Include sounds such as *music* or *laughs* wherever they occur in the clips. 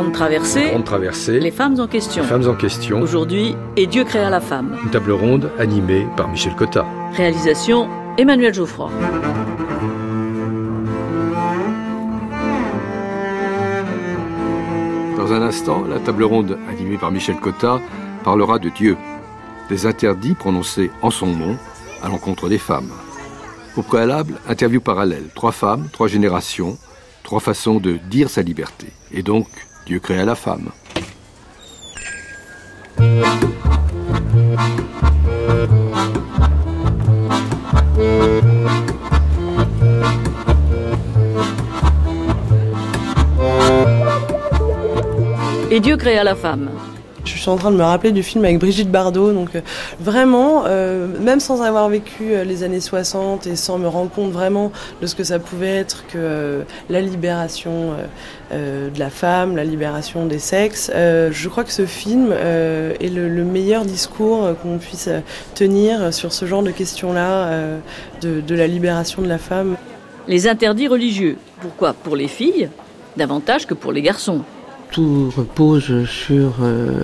Les grandes traversées. Grande traversée. Les femmes en question. Les femmes en question. Aujourd'hui, Et Dieu créa la femme. Une table ronde animée par Michel Cotta. Réalisation Emmanuel Geoffroy. Dans un instant, la table ronde animée par Michel Cotta parlera de Dieu, des interdits prononcés en son nom à l'encontre des femmes. Au préalable, interview parallèle. Trois femmes, trois générations, trois façons de dire sa liberté. Et donc, Dieu créa la femme. Et Dieu créa la femme. Je suis en train de me rappeler du film avec Brigitte Bardot, donc euh, vraiment, euh, même sans avoir vécu euh, les années 60 et sans me rendre compte vraiment de ce que ça pouvait être que la libération de la femme, la libération des sexes, je crois que ce film est le, le meilleur discours qu'on puisse tenir sur ce genre de questions-là, de la libération de la femme. Les interdits religieux. Pourquoi? Pour les filles, davantage que pour les garçons. Tout repose sur euh,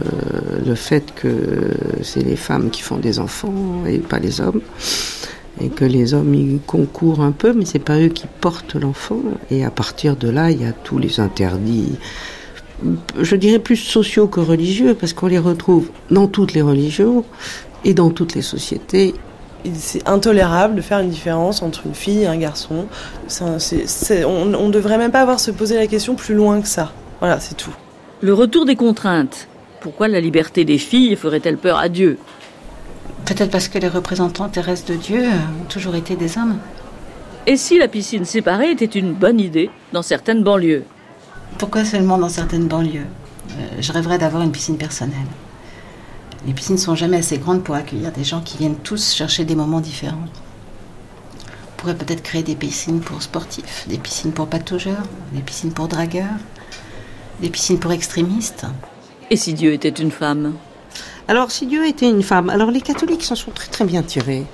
le fait que c'est les femmes qui font des enfants et pas les hommes. Et que les hommes y concourent un peu, mais c'est pas eux qui portent l'enfant. Et à partir de là, il y a tous les interdits, je dirais plus sociaux que religieux, parce qu'on les retrouve dans toutes les religions et dans toutes les sociétés. C'est intolérable de faire une différence entre une fille et un garçon. On ne devrait même pas avoir se poser la question plus loin que ça. Voilà, c'est tout. Le retour des contraintes. Pourquoi la liberté des filles ferait-elle peur à Dieu? Peut-être parce que les représentants terrestres de Dieu ont toujours été des hommes. Et si la piscine séparée était une bonne idée dans certaines banlieues? Pourquoi seulement dans certaines banlieues? Euh, Je rêverais d'avoir une piscine personnelle. Les piscines sont jamais assez grandes pour accueillir des gens qui viennent tous chercher des moments différents. On pourrait peut-être créer des piscines pour sportifs, des piscines pour pataugeurs, des piscines pour dragueurs, des piscines pour extrémistes. Et si Dieu était une femme Alors, si Dieu était une femme, alors les catholiques s'en sont très très bien tirés.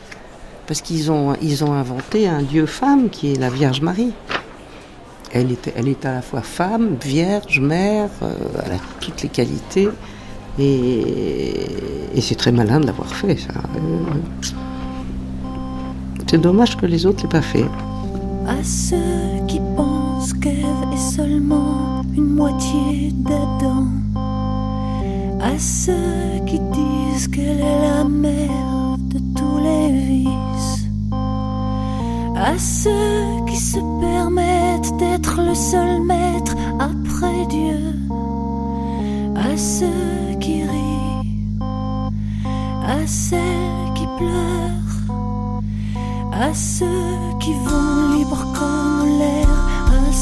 Parce qu'ils ont, ils ont inventé un Dieu-femme qui est la Vierge Marie. Elle est, elle est à la fois femme, vierge, mère, euh, elle a toutes les qualités. Et, et c'est très malin de l'avoir fait, ça. Euh, c'est dommage que les autres l'aient pas fait. À ceux qui pensent qu'Ève est seulement une moitié d'Adam. À ceux qui disent qu'elle est la mère de tous les vices. À ceux qui se permettent d'être le seul maître après Dieu. À ceux qui rient. À celles qui pleurent à ceux qui vont libres comme l'air, à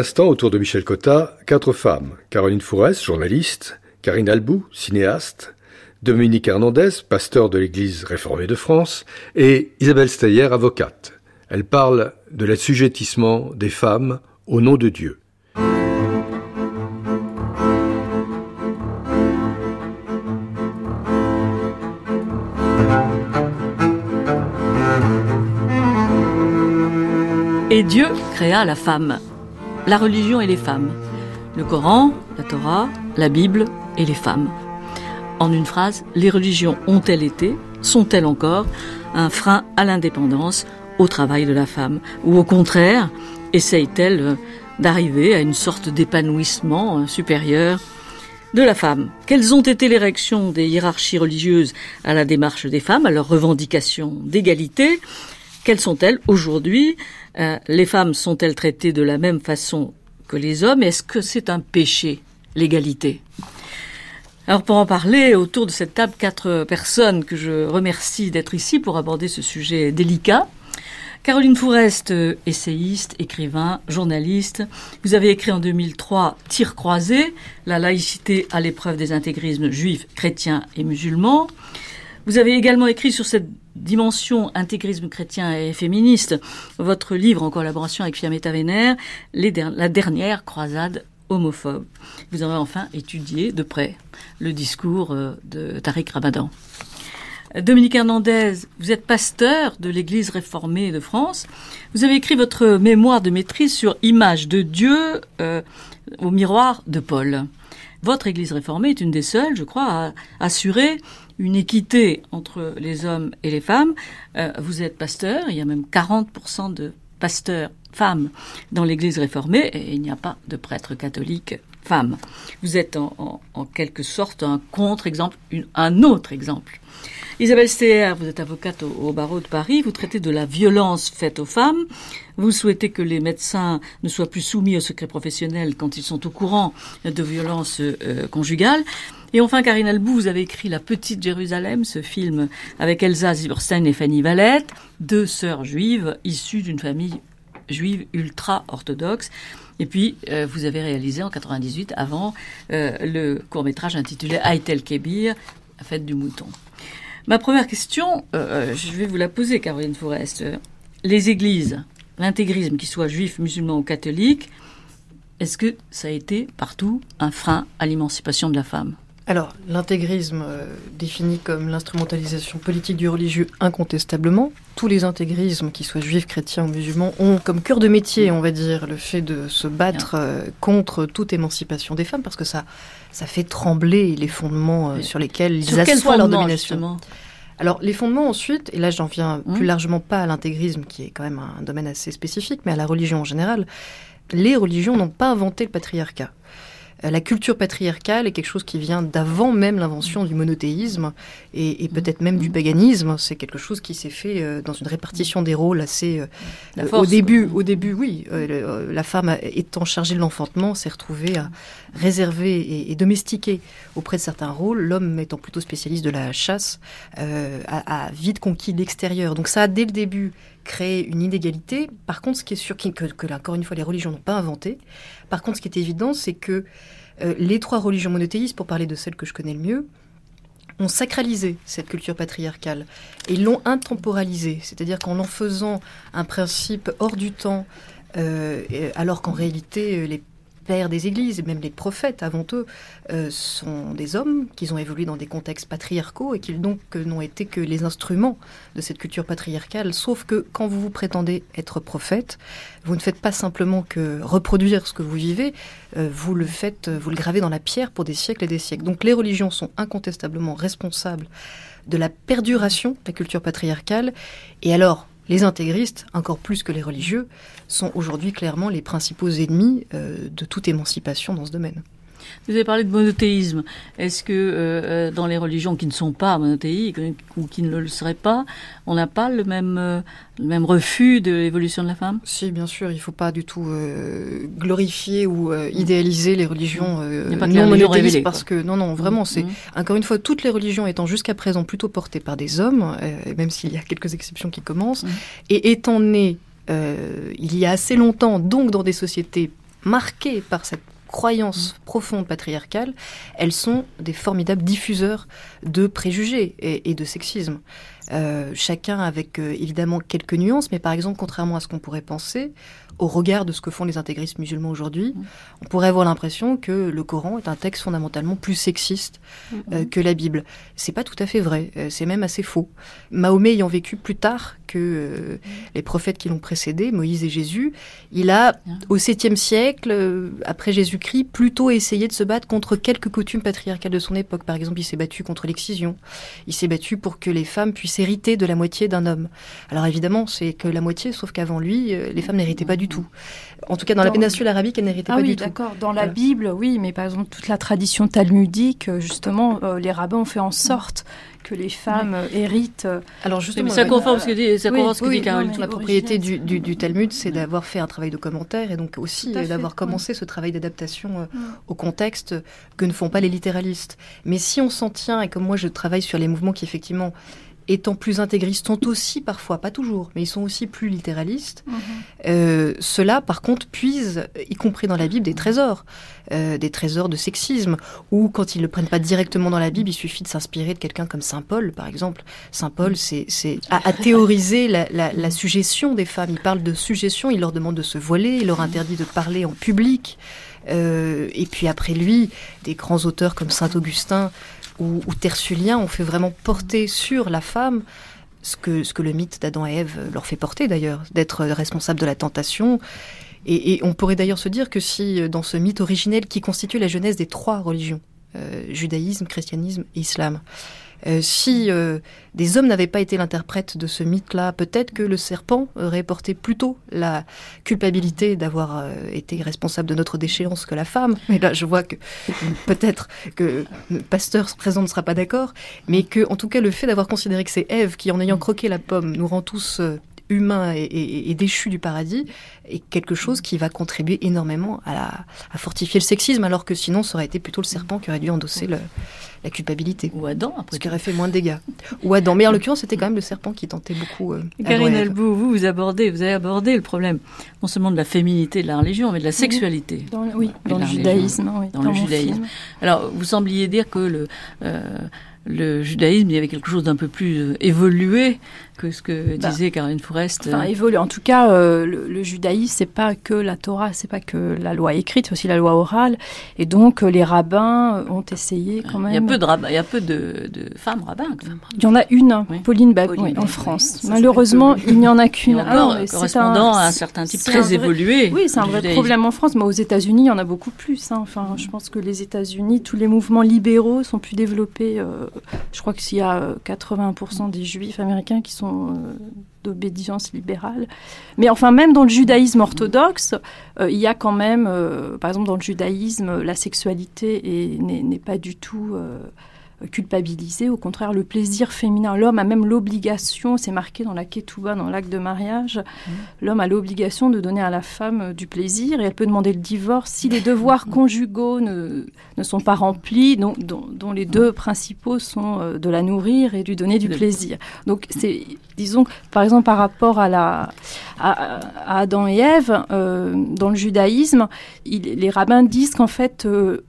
Dans un instant, autour de Michel Cotta, quatre femmes. Caroline Fourès, journaliste, Karine Albou, cinéaste, Dominique Hernandez, pasteur de l'Église réformée de France, et Isabelle Steyer, avocate. Elle parle de l'assujettissement des femmes au nom de Dieu. Et Dieu créa la femme, la religion et les femmes, le Coran, la Torah, la Bible et les femmes. En une phrase, les religions ont-elles été, sont-elles encore, un frein à l'indépendance, au travail de la femme? Ou au contraire, essayent-elles euh, d'arriver à une sorte d'épanouissement euh, supérieur de la femme? Quelles ont été les réactions des hiérarchies religieuses à la démarche des femmes, à leurs revendications d'égalité? Quelles sont-elles aujourd'hui Euh, Les femmes sont-elles traitées de la même façon que les hommes? Est-ce que c'est un péché, l'égalité? Alors pour en parler autour de cette table, quatre personnes que je remercie d'être ici pour aborder ce sujet délicat. Caroline Fourest, essayiste, écrivain, journaliste. Vous avez écrit en 2003 Tir croisé, la laïcité à l'épreuve des intégrismes juifs, chrétiens et musulmans. Vous avez également écrit sur cette dimension intégrisme chrétien et féministe votre livre en collaboration avec Fiametta Vénère, La dernière croisade homophobe. Vous avez enfin étudié de près le discours euh, de Tariq Ramadan. Dominique Hernandez, vous êtes pasteur de l'Église réformée de France. Vous avez écrit votre mémoire de maîtrise sur Image de Dieu euh, au miroir de Paul. Votre Église réformée est une des seules, je crois, à assurer une équité entre les hommes et les femmes. Euh, vous êtes pasteur, il y a même 40% de pasteurs femmes dans l'Église réformée et il n'y a pas de prêtre catholique femme. Vous êtes en, quelque sorte un contre-exemple, un autre exemple. Isabelle Steher, vous êtes avocate au, au barreau de Paris, vous traitez de la violence faite aux femmes, vous souhaitez que les médecins ne soient plus soumis au secret professionnel quand ils sont au courant de violences euh, conjugales. Et enfin, Karine Albou, vous avez écrit La Petite Jérusalem, ce film avec Elsa Zilberstein et Fanny Valette, deux sœurs juives issues d'une famille juive ultra-orthodoxe. Et puis, euh, vous avez réalisé en 98, avant, euh, le court-métrage intitulé Aitel Kebir, la fête du mouton. Ma première question, euh, je vais vous la poser, Caroline Forest. Les églises, l'intégrisme, qu'il soit juif, musulman ou catholique, est-ce que ça a été partout un frein à l'émancipation de la femme? Alors, l'intégrisme euh, défini comme l'instrumentalisation politique du religieux incontestablement. Tous les intégrismes, qu'ils soient juifs, chrétiens ou musulmans, ont comme cœur de métier, on va dire, le fait de se battre euh, contre toute émancipation des femmes, parce que ça, ça fait trembler les fondements euh, sur lesquels ils Sur assoient leur domination. justement Alors, les fondements ensuite, et là j'en viens Hum. plus largement pas à l'intégrisme, qui est quand même un domaine assez spécifique, mais à la religion en général, les religions n'ont pas inventé le patriarcat. Euh, La culture patriarcale est quelque chose qui vient d'avant même l'invention du monothéisme et, et peut-être même du paganisme. C'est quelque chose qui s'est fait euh, dans une répartition des rôles assez. euh, force, au début, quoi. au début, oui, la femme étant chargée de l'enfantement s'est retrouvée à réserver et, et domestiquer auprès de certains rôles. L'homme étant plutôt spécialiste de la chasse, euh, a, a vite conquis l'extérieur. Donc ça a dès le début créé une inégalité. Par contre, ce qui est sûr, que, que encore une fois les religions n'ont pas inventé. Par contre, ce qui est évident, c'est que euh, les trois religions monothéistes, pour parler de celles que je connais le mieux, ont sacralisé cette culture patriarcale et l'ont intemporalisée, c'est-à-dire qu'en en faisant un principe hors du temps, euh, alors qu'en réalité euh, les pères des églises et même les prophètes avant eux euh, sont des hommes qui ont évolué dans des contextes patriarcaux et qui donc euh, n'ont été que les instruments de cette culture patriarcale. Sauf que quand vous vous prétendez être prophète, vous ne faites pas simplement que reproduire ce que vous vivez, euh, vous le faites, vous le gravez dans la pierre pour des siècles et des siècles. Donc les religions sont incontestablement responsables de la perduration de la culture patriarcale. Et alors, les intégristes, encore plus que les religieux, sont aujourd'hui clairement les principaux ennemis euh, de toute émancipation dans ce domaine. Vous avez parlé de monothéisme. Est-ce que euh, euh, dans les religions qui ne sont pas monothéiques euh, ou qui ne le seraient pas, on n'a pas le même, euh, le même refus de l'évolution de la femme? Si, bien sûr, il ne faut pas du tout euh, glorifier ou euh, idéaliser les religions a pas non monothéistes révélées, parce que non, non, vraiment, c'est Mhm. encore une fois toutes les religions étant jusqu'à présent plutôt portées par des hommes, même s'il y a quelques exceptions qui commencent, et étant nées euh, il y a assez longtemps, donc dans des sociétés marquées par cette croyance profonde patriarcale, elles sont des formidables diffuseurs de préjugés et, et de sexisme. Euh, chacun avec euh, évidemment quelques nuances, mais par exemple, contrairement à ce qu'on pourrait penser, au regard de ce que font les intégristes musulmans aujourd'hui, on pourrait avoir l'impression que le Coran est un texte fondamentalement plus sexiste euh, que la Bible. C'est pas tout à fait vrai, euh, c'est même assez faux. Mahomet ayant vécu plus tard que euh, les prophètes qui l'ont précédé, Moïse et Jésus, il a, au 7e siècle, euh, après Jésus-Christ, plutôt essayé de se battre contre quelques coutumes patriarcales de son époque. Par exemple, il s'est battu contre l'excision, il s'est battu pour que les femmes puissent hériter de la moitié d'un homme. Alors évidemment, c'est que la moitié, sauf qu'avant lui, les femmes n'héritaient pas du tout. En tout cas, dans, la péninsule arabique, elles n'héritaient Ah pas oui, du tout. d'accord. Dans la Voilà. Bible, oui, mais par exemple, toute la tradition talmudique, euh, justement, euh, les rabbins ont fait en sorte que les femmes euh, héritent. Alors justement, mais ça la- conforme ce que dit, ça Oui, ce que oui, dit Caroline. non, mais- la propriété du, du, Talmud, c'est d'avoir fait un travail de commentaire et donc aussi d'avoir commencé ce travail d'adaptation au contexte que ne font pas les littéralistes. Mais si on s'en tient, et comme moi je travaille sur les mouvements qui effectivement étant plus intégristes, sont aussi parfois, pas toujours, mais ils sont aussi plus littéralistes, euh, ceux-là, par contre, puisent, y compris dans la Bible, des trésors, euh, des trésors de sexisme, ou quand ils ne le prennent pas directement dans la Bible, il suffit de s'inspirer de quelqu'un comme Saint Paul, par exemple. Saint Paul, c'est, c'est a, a théorisé la, la, la suggestion des femmes. Il parle de suggestion, il leur demande de se voiler, il leur interdit de parler en public. Euh, et puis après lui, des grands auteurs comme Saint Augustin ou, ou Tertullien ont fait vraiment porter sur la femme ce que, ce que le mythe d'Adam et Ève leur fait porter d'ailleurs, d'être responsable de la tentation. Et, et on pourrait d'ailleurs se dire que si dans ce mythe originel qui constitue la genèse des trois religions, euh, judaïsme, christianisme et islam, euh, si euh, des hommes n'avaient pas été l'interprète de ce mythe-là, peut-être que le serpent aurait porté plutôt la culpabilité d'avoir euh, été responsable de notre déchéance que la femme. Mais là, je vois que peut-être que le pasteur présent ne sera pas d'accord, mais que, en tout cas, le fait d'avoir considéré que c'est Ève qui, en ayant croqué la pomme, nous rend tous euh, humains et, et- et déchus du paradis, est quelque chose qui va contribuer énormément à, la- à fortifier le sexisme, alors que sinon, ça aurait été plutôt le serpent qui aurait dû endosser le- la culpabilité. Ou Adam, après. Ce qui aurait fait moins de dégâts. Ou Adam. Mais en l'occurrence, c'était quand même le serpent qui tentait beaucoup. euh, Karine. Elbou, vous, vous abordez, vous avez abordé le problème non seulement de la féminité de la religion, mais de la sexualité. Dans, le- oui, dans le religion. judaïsme. oui, Dans le judaïsme. film. Alors, vous sembliez dire que le, euh, le judaïsme, il y avait quelque chose d'un peu plus euh, évolué que ce que Bah, disait Caroline Forest. Enfin, euh, évolue. En tout cas, euh, le, le judaïsme, c'est pas que la Torah, c'est pas que la loi écrite, c'est aussi la loi orale. Et donc, euh, les rabbins ont essayé quand même. il y a peu de, rabbins- il y a peu de, de femmes rabbins. quand même. Il y en a une, hein, Oui. Pauline Bab, Pauline oui, en France. oui. Malheureusement, il n'y en a qu'une. Ah correspondant à un certain type très un vrai- évolué. Oui, c'est un vrai problème en France, mais aux États-Unis, il y en a beaucoup plus. hein. Enfin, je pense que les États-Unis, tous les mouvements libéraux sont plus développés. euh, je crois qu'il y a euh, 80% des juifs américains qui sont euh, d'obédience libérale. Mais enfin, même dans le judaïsme orthodoxe, euh, il y a quand même, euh, par exemple, dans le judaïsme, la sexualité est- n'est n'est pas du tout. Culpabilisée. Au contraire, le plaisir féminin, l'homme a même l'obligation, c'est marqué dans la ketouba, dans l'acte de mariage, l'homme a l'obligation de donner à la femme euh, du plaisir et elle peut demander le divorce si les devoirs conjugaux ne, ne sont pas remplis, dont, dont- dont les deux principaux sont euh, de la nourrir et lui donner du plaisir. Donc c'est, disons, par exemple par rapport à, la, à, à Adam et Ève, euh, dans le judaïsme, il- les rabbins disent qu'en fait, euh,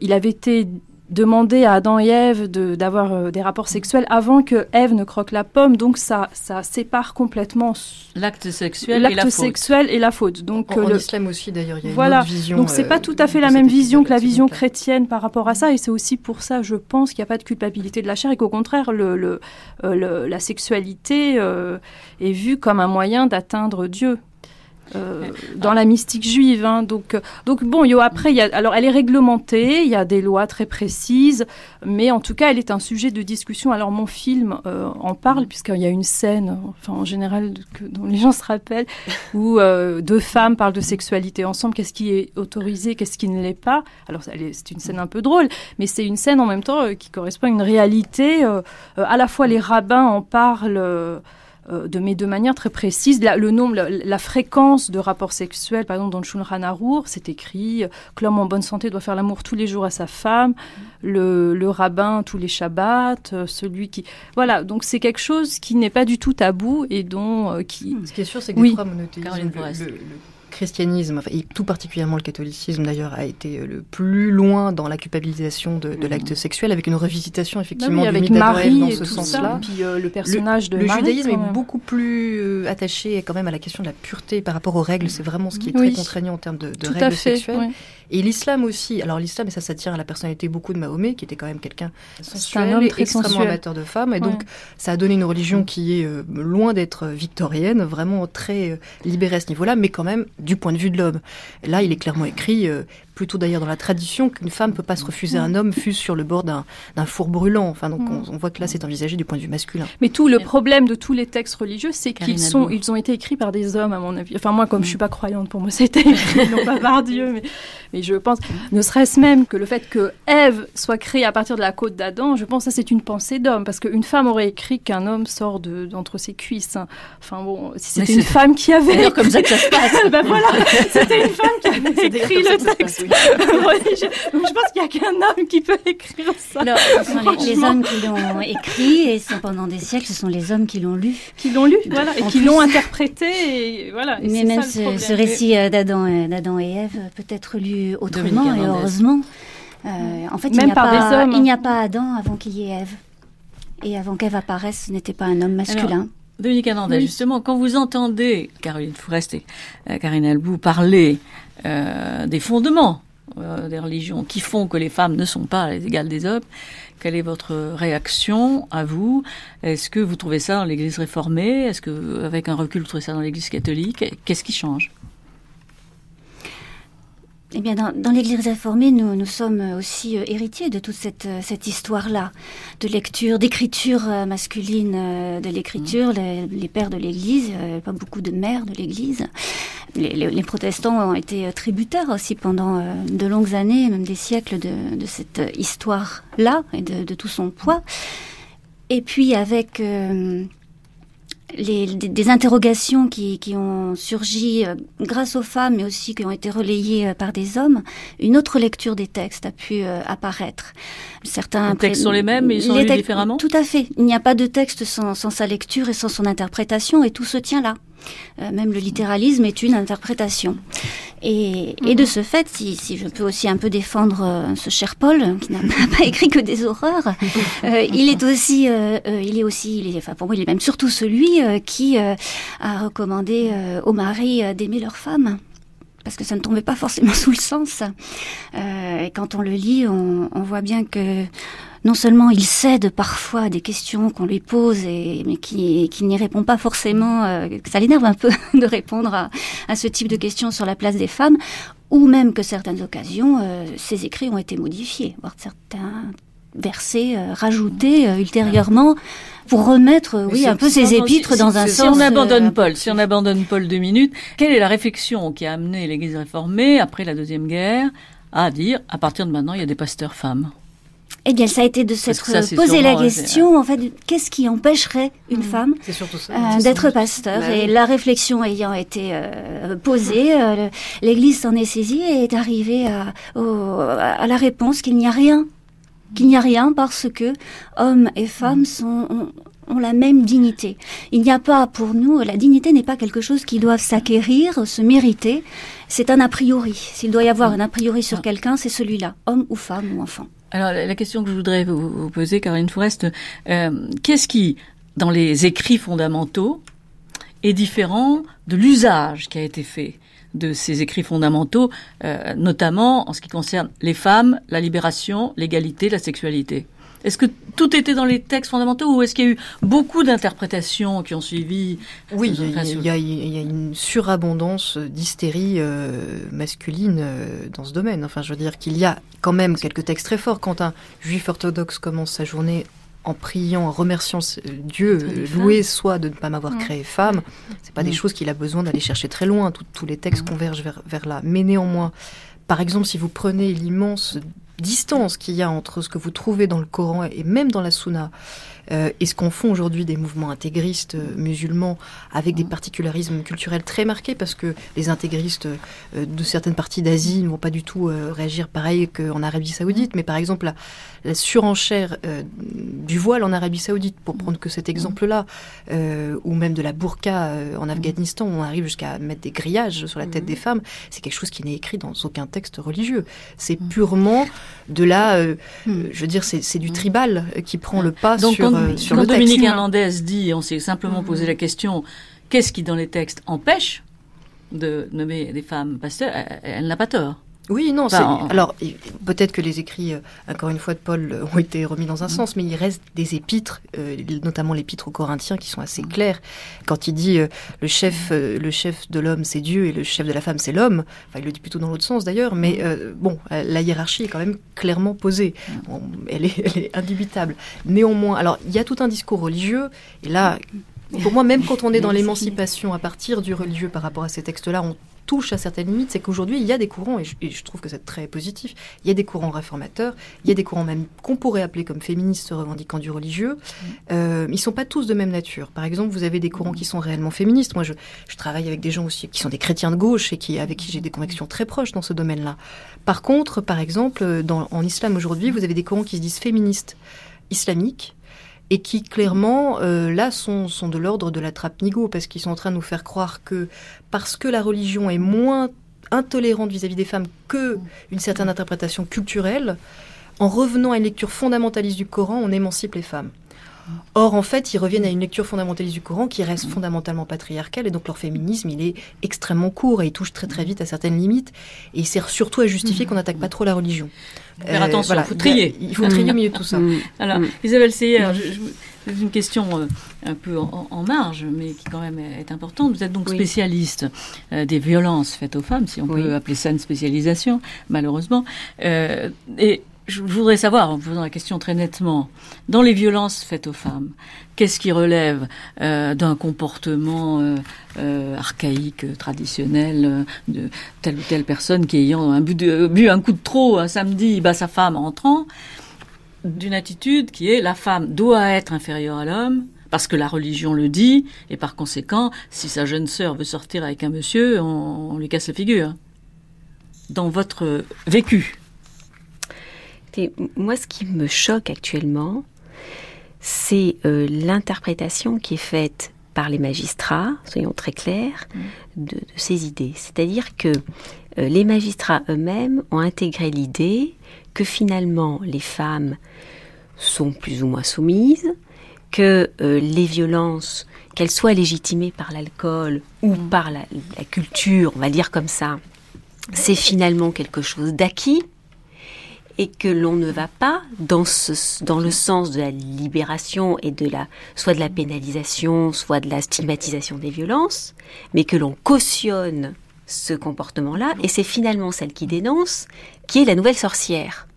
il avait été demandé à Adam et Ève de- d'avoir euh, des rapports sexuels avant que Ève ne croque la pomme, donc ça, ça sépare complètement L'acte sexuel et la l'acte faute. sexuel et la faute. Donc En, euh, en le- islam aussi, d'ailleurs, il y a Voilà. une autre vision. donc c'est euh, pas tout à fait de la même vision que la vision chrétienne par rapport à ça, et c'est aussi pour ça, je pense, qu'il n'y a pas de culpabilité de la chair et qu'au contraire, le, le- euh, le- la sexualité euh, est vue comme un moyen d'atteindre Dieu. Euh, dans la mystique juive. hein. Donc, euh, donc bon, yo, après, il y a, alors elle est réglementée, il y a des lois très précises, mais en tout cas, elle est un sujet de discussion. Alors mon film euh, en parle, puisqu'il y a une scène, enfin en général, que, dont les gens se rappellent, *laughs* où euh, deux femmes parlent de sexualité ensemble, qu'est-ce qui est autorisé, qu'est-ce qui ne l'est pas? Alors c'est une scène un peu drôle, mais c'est une scène en même temps euh, qui correspond à une réalité. euh, euh, à la fois les rabbins en parlent. Euh, euh, de mais de manière très précise. La, le nombre, la, la fréquence de rapports sexuels, par exemple dans le Shulchan Arour, c'est écrit euh, que l'homme en bonne santé doit faire l'amour tous les jours à sa femme, le, le rabbin tous les Shabbats, euh, celui qui... Voilà, donc c'est quelque chose qui n'est pas du tout tabou et dont... euh, qui... Ce qui est sûr, c'est que Oui. les trois monothéismes, le- le christianisme, enfin, et tout particulièrement le catholicisme d'ailleurs, a été euh, le plus loin dans la culpabilisation de, de l'acte sexuel, avec une revisitation effectivement oui, du avec mythe Marie dans ce sens-là. puis euh, le personnage de le Marie, judaïsme est beaucoup plus euh, attaché quand même à la question de la pureté par rapport aux règles. C'est vraiment ce qui est Oui. très contraignant en termes de, règles fait, sexuelles. Et l'islam aussi. Alors l'islam, et ça, tient à la personnalité beaucoup de Mahomet, qui était quand même quelqu'un sensuel, homme et très extrêmement sensuel. amateur de femmes. Et Ouais. donc, ça a donné une religion qui est euh, loin d'être victorienne, vraiment très euh, libérée à ce niveau-là, mais quand même du point de vue de l'homme. Là, il est clairement écrit, euh, plutôt d'ailleurs dans la tradition, qu'une femme peut pas se refuser à un homme, fût sur le bord d'un d'un four brûlant. Enfin, donc, on, on voit que là, c'est envisagé du point de vue masculin. Mais tout le problème de tous les textes religieux, c'est qu'ils sont, ils ont été écrits par des hommes, à mon avis. Enfin, moi, comme je suis pas croyante, pour moi, *laughs* été écrit, non pas par Dieu, mais, mais je pense, ne serait-ce même que le fait que Ève soit créée à partir de la côte d'Adam, je pense que ça, c'est une pensée d'homme, parce qu'une femme aurait écrit qu'un homme sort de- d'entre ses cuisses. hein. Enfin bon, si c'était une femme qui avait... Comme ça que ça se passe. *laughs* ben voilà, c'était une femme qui avait écrit le texte. Oui, *laughs* je, pense qu'il n'y a qu'un homme qui peut écrire ça. Alors, ce sont les, les hommes qui l'ont écrit et c'est pendant des siècles, ce sont les hommes qui l'ont lu. Qui l'ont lu, voilà, et qui l'ont interprété, et voilà. et Mais même ça, ce, récit euh, d'Adam et, d'Adam et Ève peut être lu autrement et heureusement. Euh, en fait, il Même n'y a, par pas- des hommes. il n'y a pas Adam avant qu'il y ait Ève. Et avant qu'Ève apparaisse, ce n'était pas un homme masculin. Dominique Hernandez, Oui. justement, quand vous entendez Caroline Fourest et euh, Karine Albou parler euh, des fondements euh, des religions qui font que les femmes ne sont pas les égales des hommes, quelle est votre réaction à vous? Est-ce que vous trouvez ça dans l'Église réformée? Est-ce que, avec un recul, vous trouvez ça dans l'Église catholique? Qu'est-ce qui change? Eh bien, dans, dans l'Église réformée, nous, nous sommes aussi euh, héritiers de toute cette, euh, cette histoire-là, de lecture, d'écriture euh, masculine de l'écriture, les, les pères de l'Église, pas beaucoup de mères de l'Église. Les, les- les protestants ont été tributaires aussi pendant de longues années, même des siècles, de, de cette histoire-là et de, de tout son poids. Et puis avec euh, les, des, interrogations qui, qui ont surgi euh, grâce aux femmes, mais aussi qui ont été relayées euh, par des hommes, une autre lecture des textes a pu euh, apparaître. Certains Les textes sont les mêmes, mais ils sont les lus différemment Tout à fait. Il n'y a pas de texte sans, sans sa lecture et sans son interprétation, et tout se tient là. Euh, même le littéralisme est une interprétation. Et, et de ce fait, si, si je peux aussi un peu défendre euh, ce cher Paul, qui n'a *laughs* pas écrit que des horreurs, euh, il est aussi, il est aussi, il est, enfin pour moi, il est même surtout celui qui a recommandé aux maris d'aimer leurs femmes. Parce que ça ne tombait pas forcément *laughs* sous le sens. Euh, et quand on le lit, on, on voit bien que non seulement il cède parfois à des questions qu'on lui pose, et, mais qui, qui n'y répond pas forcément, euh, que ça l'énerve un peu *laughs* de répondre à, à ce type de questions sur la place des femmes, ou même que certaines occasions, euh, ses écrits ont été modifiés, voire certains versets euh, rajoutés euh, ultérieurement pour remettre, euh, Mais oui, un peu ses épîtres dans un c'est- Si sens. on abandonne euh, Paul, si on abandonne Paul deux minutes, quelle est la réflexion qui a amené l'Église réformée après la deuxième guerre à dire à partir de maintenant il y a des pasteurs femmes? Eh bien, ça a été de s'être posé la euh, question, en fait, qu'est-ce qui empêcherait une femme surtout ça. euh, d'être pasteur Bah Et oui. la réflexion ayant été euh, posée, euh, le- l'Église s'en est saisie et est arrivée à, au- à la réponse qu'il n'y a rien, qu'il n'y a rien parce que hommes et femmes sont ont, ont la même dignité. Il n'y a pas pour nous, la dignité n'est pas quelque chose qui doit s'acquérir, se mériter. C'est un a priori. S'il doit y avoir un a priori sur quelqu'un, c'est celui-là, homme ou femme ou enfant. Alors, la question que je voudrais vous, vous poser, Caroline Forest, euh, qu'est-ce qui, dans les écrits fondamentaux, est différent de l'usage qui a été fait de ces écrits fondamentaux, euh, notamment en ce qui concerne les femmes, la libération, l'égalité, la sexualité? Est-ce que tout était dans les textes fondamentaux ou est-ce qu'il y a eu beaucoup d'interprétations qui ont suivi Oui, il y, a- il y a- il y a une surabondance d'hystérie euh, masculine euh, dans ce domaine. Enfin, je veux dire qu'il y a quand même quelques textes très forts. Quand un juif orthodoxe commence sa journée en priant, en remerciant Dieu, euh, loué soit de ne pas m'avoir Mm. créé femme, c'est pas des Mm. choses qu'il a besoin d'aller chercher très loin. Tout- tous les textes convergent vers, vers là. Mais néanmoins, par exemple, si vous prenez l'immense distance qu'il y a entre ce que vous trouvez dans le Coran et même dans la Sunna, euh, et ce qu'en font aujourd'hui des mouvements intégristes euh, musulmans avec des particularismes culturels très marqués, parce que les intégristes euh, de certaines parties d'Asie ne vont pas du tout euh, réagir pareil qu'en Arabie Saoudite, mais par exemple la, la surenchère du voile en Arabie Saoudite, pour prendre que cet exemple-là, ou même de la burqa en Afghanistan, où on arrive jusqu'à mettre des grillages sur la tête des femmes, c'est quelque chose qui n'est écrit dans aucun texte religieux. C'est purement de la, euh, je veux dire, c'est du tribal qui prend le pas Donc sur, euh, sur quand le texte. Dominique Hernandez dit, on s'est simplement posé la question, qu'est-ce qui dans les textes empêche de nommer des femmes pasteurs? Elle, elle n'a pas tort. Oui, non, Enfin, alors peut-être que les écrits, euh, encore une fois, de Paul euh, ont été remis dans un sens, mais il reste des épîtres, euh, notamment l'épître aux Corinthiens, qui sont assez clairs. Quand il dit euh, le chef, euh, le chef de l'homme c'est Dieu et le chef de la femme c'est l'homme, enfin il le dit plutôt dans l'autre sens d'ailleurs, mais bon, la hiérarchie est quand même clairement posée, elle, est, *laughs* elle est indubitable. Néanmoins, alors il y a tout un discours religieux, et là, pour moi, même quand on est dans *laughs* l'émancipation à partir du religieux par rapport à ces textes-là, on touche à certaines limites, c'est qu'aujourd'hui, il y a des courants, et je, et je trouve que c'est très positif, il y a des courants réformateurs, il y a des courants même qu'on pourrait appeler comme féministes revendiquant du religieux. Euh, ils sont pas tous de même nature. Par exemple, vous avez des courants qui sont réellement féministes. Moi, je, je travaille avec des gens aussi qui sont des chrétiens de gauche et qui, avec qui j'ai des convictions très proches dans ce domaine-là. Par contre, par exemple, dans, en islam aujourd'hui, vous avez des courants qui se disent féministes islamiques et qui clairement euh, là sont, sont de l'ordre de la trappe nigo parce qu'ils sont en train de nous faire croire que parce que la religion est moins intolérante vis-à-vis des femmes que une certaine interprétation culturelle, en revenant à une lecture fondamentaliste du Coran, on émancipe les femmes. Or, en fait, ils reviennent à une lecture fondamentaliste du Coran qui reste fondamentalement patriarcale, et donc leur féminisme, il est extrêmement court et il touche très très vite à certaines limites, et il sert surtout à justifier qu'on n'attaque pas trop la religion. Euh, Faire attention, faut trier. Il faut trier au milieu de tout ça. Alors, Isabelle Seyer, je- c'est une question euh, un peu en, en marge, mais qui quand même est importante. Vous êtes donc spécialiste euh, des violences faites aux femmes, si on Oui. peut appeler ça une spécialisation, malheureusement. Euh, et je voudrais savoir, en posant la question très nettement, dans les violences faites aux femmes, qu'est-ce qui relève euh, d'un comportement euh, euh, archaïque, traditionnel, de telle ou telle personne qui ayant un bu, de- bu un coup de trop un samedi bat sa femme en entrant, d'une attitude qui est la femme doit être inférieure à l'homme parce que la religion le dit et par conséquent si sa jeune sœur veut sortir avec un monsieur on, on lui casse la figure. Dans votre vécu Écoutez, moi, ce qui me choque actuellement, c'est euh, l'interprétation qui est faite par les magistrats, soyons très clairs, de, de ces idées. C'est-à-dire que euh, les magistrats eux-mêmes ont intégré l'idée que finalement les femmes sont plus ou moins soumises, que euh, les violences, qu'elles soient légitimées par l'alcool ou par la, la culture, on va dire comme ça, c'est finalement quelque chose d'acquis et que l'on ne va pas dans, ce, dans le sens de la libération et de la soit de la pénalisation, soit de la stigmatisation des violences, mais que l'on cautionne ce comportement-là et c'est finalement celle qui dénonce qui est la nouvelle sorcière.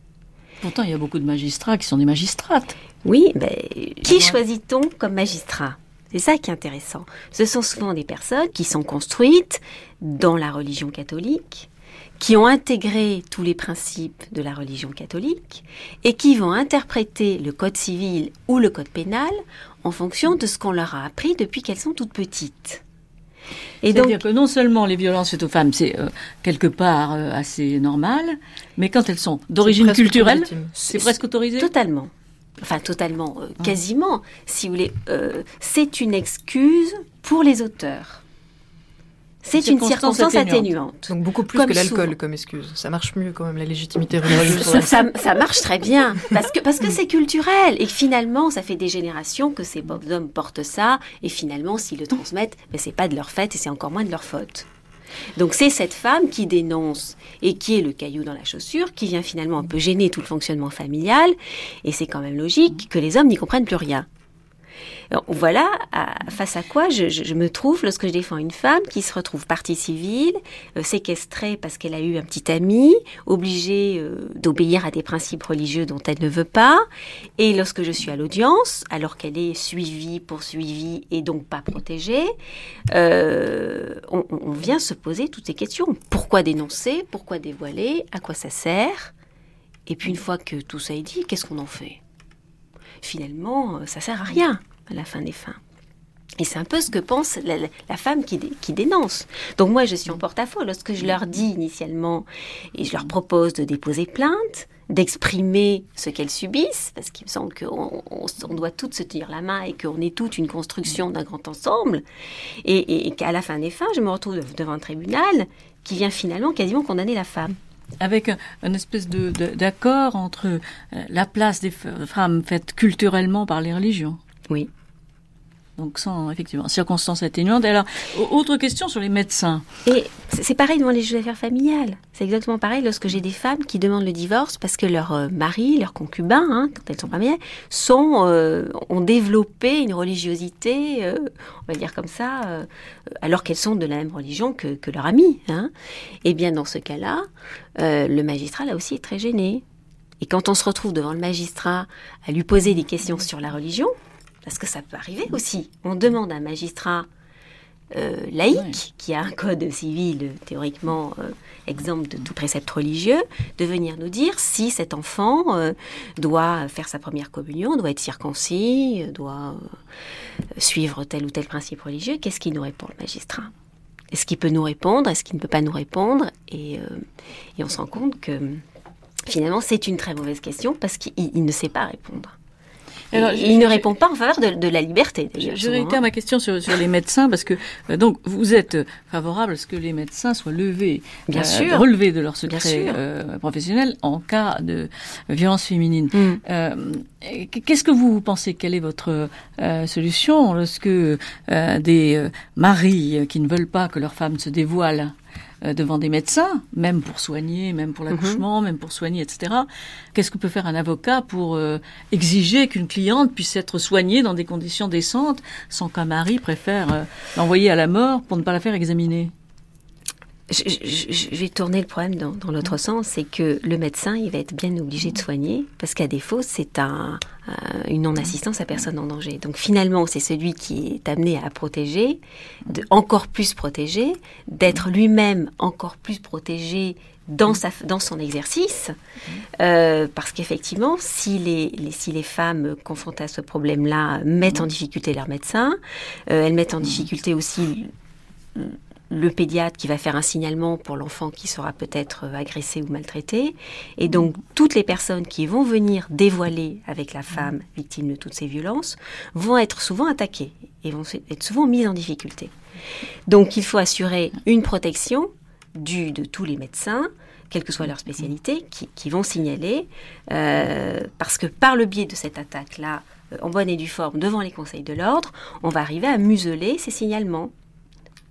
pourtant il y a beaucoup de magistrats qui sont des magistrates Oui, mais qui choisit-on comme magistrat? C'est ça qui est intéressant. Ce sont souvent des personnes qui sont construites dans la religion catholique, qui ont intégré tous les principes de la religion catholique et qui vont interpréter le code civil ou le code pénal en fonction de ce qu'on leur a appris depuis qu'elles sont toutes petites. Et donc, C'est-à-dire que non seulement les violences faites aux femmes, c'est euh, quelque part euh, assez normal, mais quand elles sont d'origine culturelle, c'est presque autorisé. Totalement. Enfin, totalement, euh, quasiment, si vous voulez. euh, c'est une excuse pour les auteurs. C'est une circonstance atténuante. atténuante. Donc beaucoup plus Comme que l'alcool comme excuse. Ça marche mieux quand même la légitimité religieuse. Ça, ça- ça marche très bien parce que parce que c'est culturel et finalement ça fait des générations que ces hommes portent ça et finalement s'ils le transmettent, ben, c'est pas de leur fait et c'est encore moins de leur faute. Donc c'est cette femme qui dénonce et qui est le caillou dans la chaussure, qui vient finalement un peu gêner tout le fonctionnement familial et c'est quand même logique que les hommes n'y comprennent plus rien. Voilà face à quoi je, me trouve lorsque je défends une femme qui se retrouve partie civile, euh, séquestrée parce qu'elle a eu un petit ami, obligée euh, d'obéir à des principes religieux dont elle ne veut pas, et lorsque je suis à l'audience, alors qu'elle est suivie, poursuivie et donc pas protégée, euh, on vient se poser toutes ces questions. Pourquoi dénoncer? Pourquoi dévoiler? À quoi ça sert? Et puis une fois que tout ça est dit, qu'est-ce qu'on en fait? Finalement, ça sert à rien à la fin des fins. Et c'est un peu ce que pense la, femme qui, dé- qui dénonce. Donc moi, je suis en porte-à-faux lorsque je leur dis initialement, et je leur propose de déposer plainte, d'exprimer ce qu'elles subissent, parce qu'il me semble qu'on on, on doit toutes se tenir la main et qu'on est toute une construction d'un grand ensemble, et, et- et qu'à la fin des fins, je me retrouve devant un tribunal qui vient finalement quasiment condamner la femme. Avec un, un espèce de- de- d'accord entre euh, la place des femmes faite culturellement par les religions. Oui. Donc sans, effectivement, circonstances atténuantes. Et alors, au- autre question sur les médecins. Et c'est pareil devant les juges d'affaires familiales. C'est exactement pareil lorsque j'ai des femmes qui demandent le divorce parce que leur euh, mari, leur concubin, hein, quand elles sont pas mariées, euh, ont développé une religiosité, euh, on va dire comme ça, alors qu'elles sont de la même religion que, que leur ami. Hein. Et bien dans ce cas-là, le magistrat là aussi est très gêné. Et quand on se retrouve devant le magistrat à lui poser des questions sur la religion, parce que ça peut arriver aussi, on demande à un magistrat euh, laïque, qui a un code civil théoriquement euh, exempt de tout précepte religieux, de venir nous dire si cet enfant euh, doit faire sa première communion, doit être circoncis, euh, doit euh, suivre tel ou tel principe religieux. Qu'est-ce qu'il nous répond, le magistrat? Est-ce qu'il peut nous répondre? Est-ce qu'il ne peut pas nous répondre? Et, et on se rend compte que finalement c'est une très mauvaise question parce qu'il il ne sait pas répondre. Alors, Et je- il ne je- répond pas en faveur de, de la liberté. Je, je réitère hein. ma question sur, sur les médecins parce que euh, donc vous êtes favorable à ce que les médecins soient levés, Bien euh, sûr. relevés de leur secret euh, professionnel en cas de violence féminine. Mm. Euh, et Qu'est-ce que vous pensez? Quelle est votre solution lorsque des maris qui ne veulent pas que leur femme se dévoile devant des médecins, même pour soigner, même pour l'accouchement, même pour soigner, etc. Qu'est-ce que peut faire un avocat pour euh, exiger qu'une cliente puisse être soignée dans des conditions décentes sans qu'un mari préfère euh, l'envoyer à la mort pour ne pas la faire examiner? Je, vais tourner le problème dans, l'autre sens, c'est que le médecin, il va être bien obligé de soigner, parce qu'à défaut, c'est un, un- une non-assistance à personne en danger. Donc finalement, c'est celui qui est amené à protéger, de encore plus protéger, d'être lui-même encore plus protégé dans, sa, dans son exercice, euh, parce qu'effectivement, si les, les- si les femmes confrontées à ce problème-là mettent en difficulté leur médecin, euh, elles mettent en difficulté aussi le pédiatre qui va faire un signalement pour l'enfant qui sera peut-être euh, agressé ou maltraité. Et donc, toutes les personnes qui vont venir dévoiler avec la femme victime de toutes ces violences vont être souvent attaquées et vont être souvent mises en difficulté. Donc, il faut assurer une protection du, de tous les médecins, quelle que soit leur spécialité, qui, qui vont signaler, euh, parce que par le biais de cette attaque-là, euh, en bonne et due forme, devant les conseils de l'ordre, on va arriver à museler ces signalements.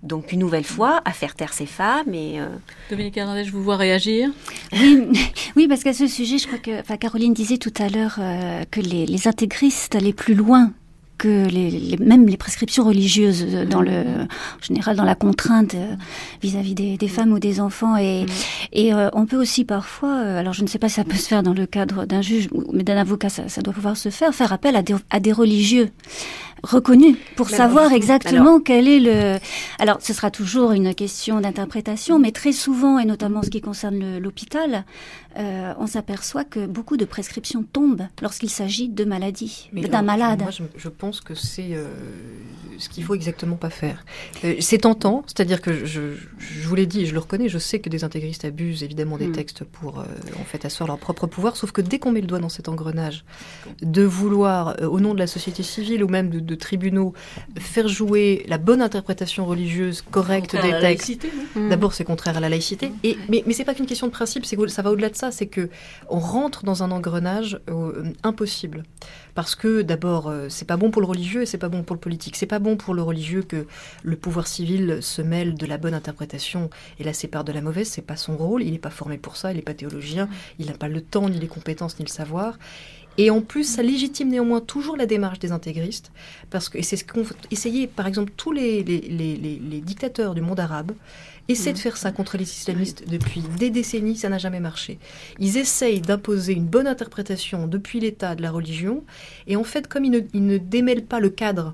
Donc une nouvelle fois, à faire taire ces femmes et... euh, Dominique Hernandez, je vous vois réagir? Oui, *laughs* oui, parce qu'à ce sujet, je crois que enfin, Caroline disait tout à l'heure euh, que les, les intégristes allaient plus loin que les, les- même les prescriptions religieuses dans le en général dans la contrainte euh, vis-à-vis des, des femmes ou des enfants. Et et euh, on peut aussi parfois euh, alors je ne sais pas si ça peut se faire dans le cadre d'un juge ou- mais d'un avocat ça, ça doit pouvoir se faire faire appel à des, à des religieux reconnus pour savoir exactement Alors- quel est le alors ce sera toujours une question d'interprétation mais très souvent et notamment en ce qui concerne l'hôpital euh, on s'aperçoit que beaucoup de prescriptions tombent lorsqu'il s'agit de maladies Mais d'un malade Moi, je, je pense que c'est euh, ce qu'il faut exactement pas faire. Euh, c'est tentant, c'est-à-dire que je, vous l'ai dit, et je le reconnais, je sais que des intégristes abusent évidemment des Mm. textes pour euh, en fait asseoir leur propre pouvoir, sauf que dès qu'on met le doigt dans cet engrenage de vouloir, euh, au nom de la société civile ou même de, de tribunaux, faire jouer la bonne interprétation religieuse correcte des textes, laïcité, non D'abord, c'est contraire à la laïcité. Et, mais mais c'est pas qu'une question de principe, c'est que ça va au-delà de ça. C'est que on rentre dans un engrenage euh, impossible. Parce que d'abord, euh, c'est pas bon pour le religieux et c'est pas bon pour le politique. C'est pas bon pour le religieux que le pouvoir civil se mêle de la bonne interprétation et la sépare de la mauvaise. C'est pas son rôle. Il n'est pas formé pour ça. Il n'est pas théologien. Il n'a pas le temps, ni les compétences, ni le savoir. Et en plus, ça légitime néanmoins toujours la démarche des intégristes, parce que c'est ce qu'ont essayé, par exemple, tous les, les, les, les- les dictateurs du monde arabe, essaient de faire ça contre les islamistes depuis des décennies, ça n'a jamais marché. Ils essayent d'imposer une bonne interprétation depuis l'état de la religion, et en fait, comme ils ne, ils ne démêlent pas le cadre,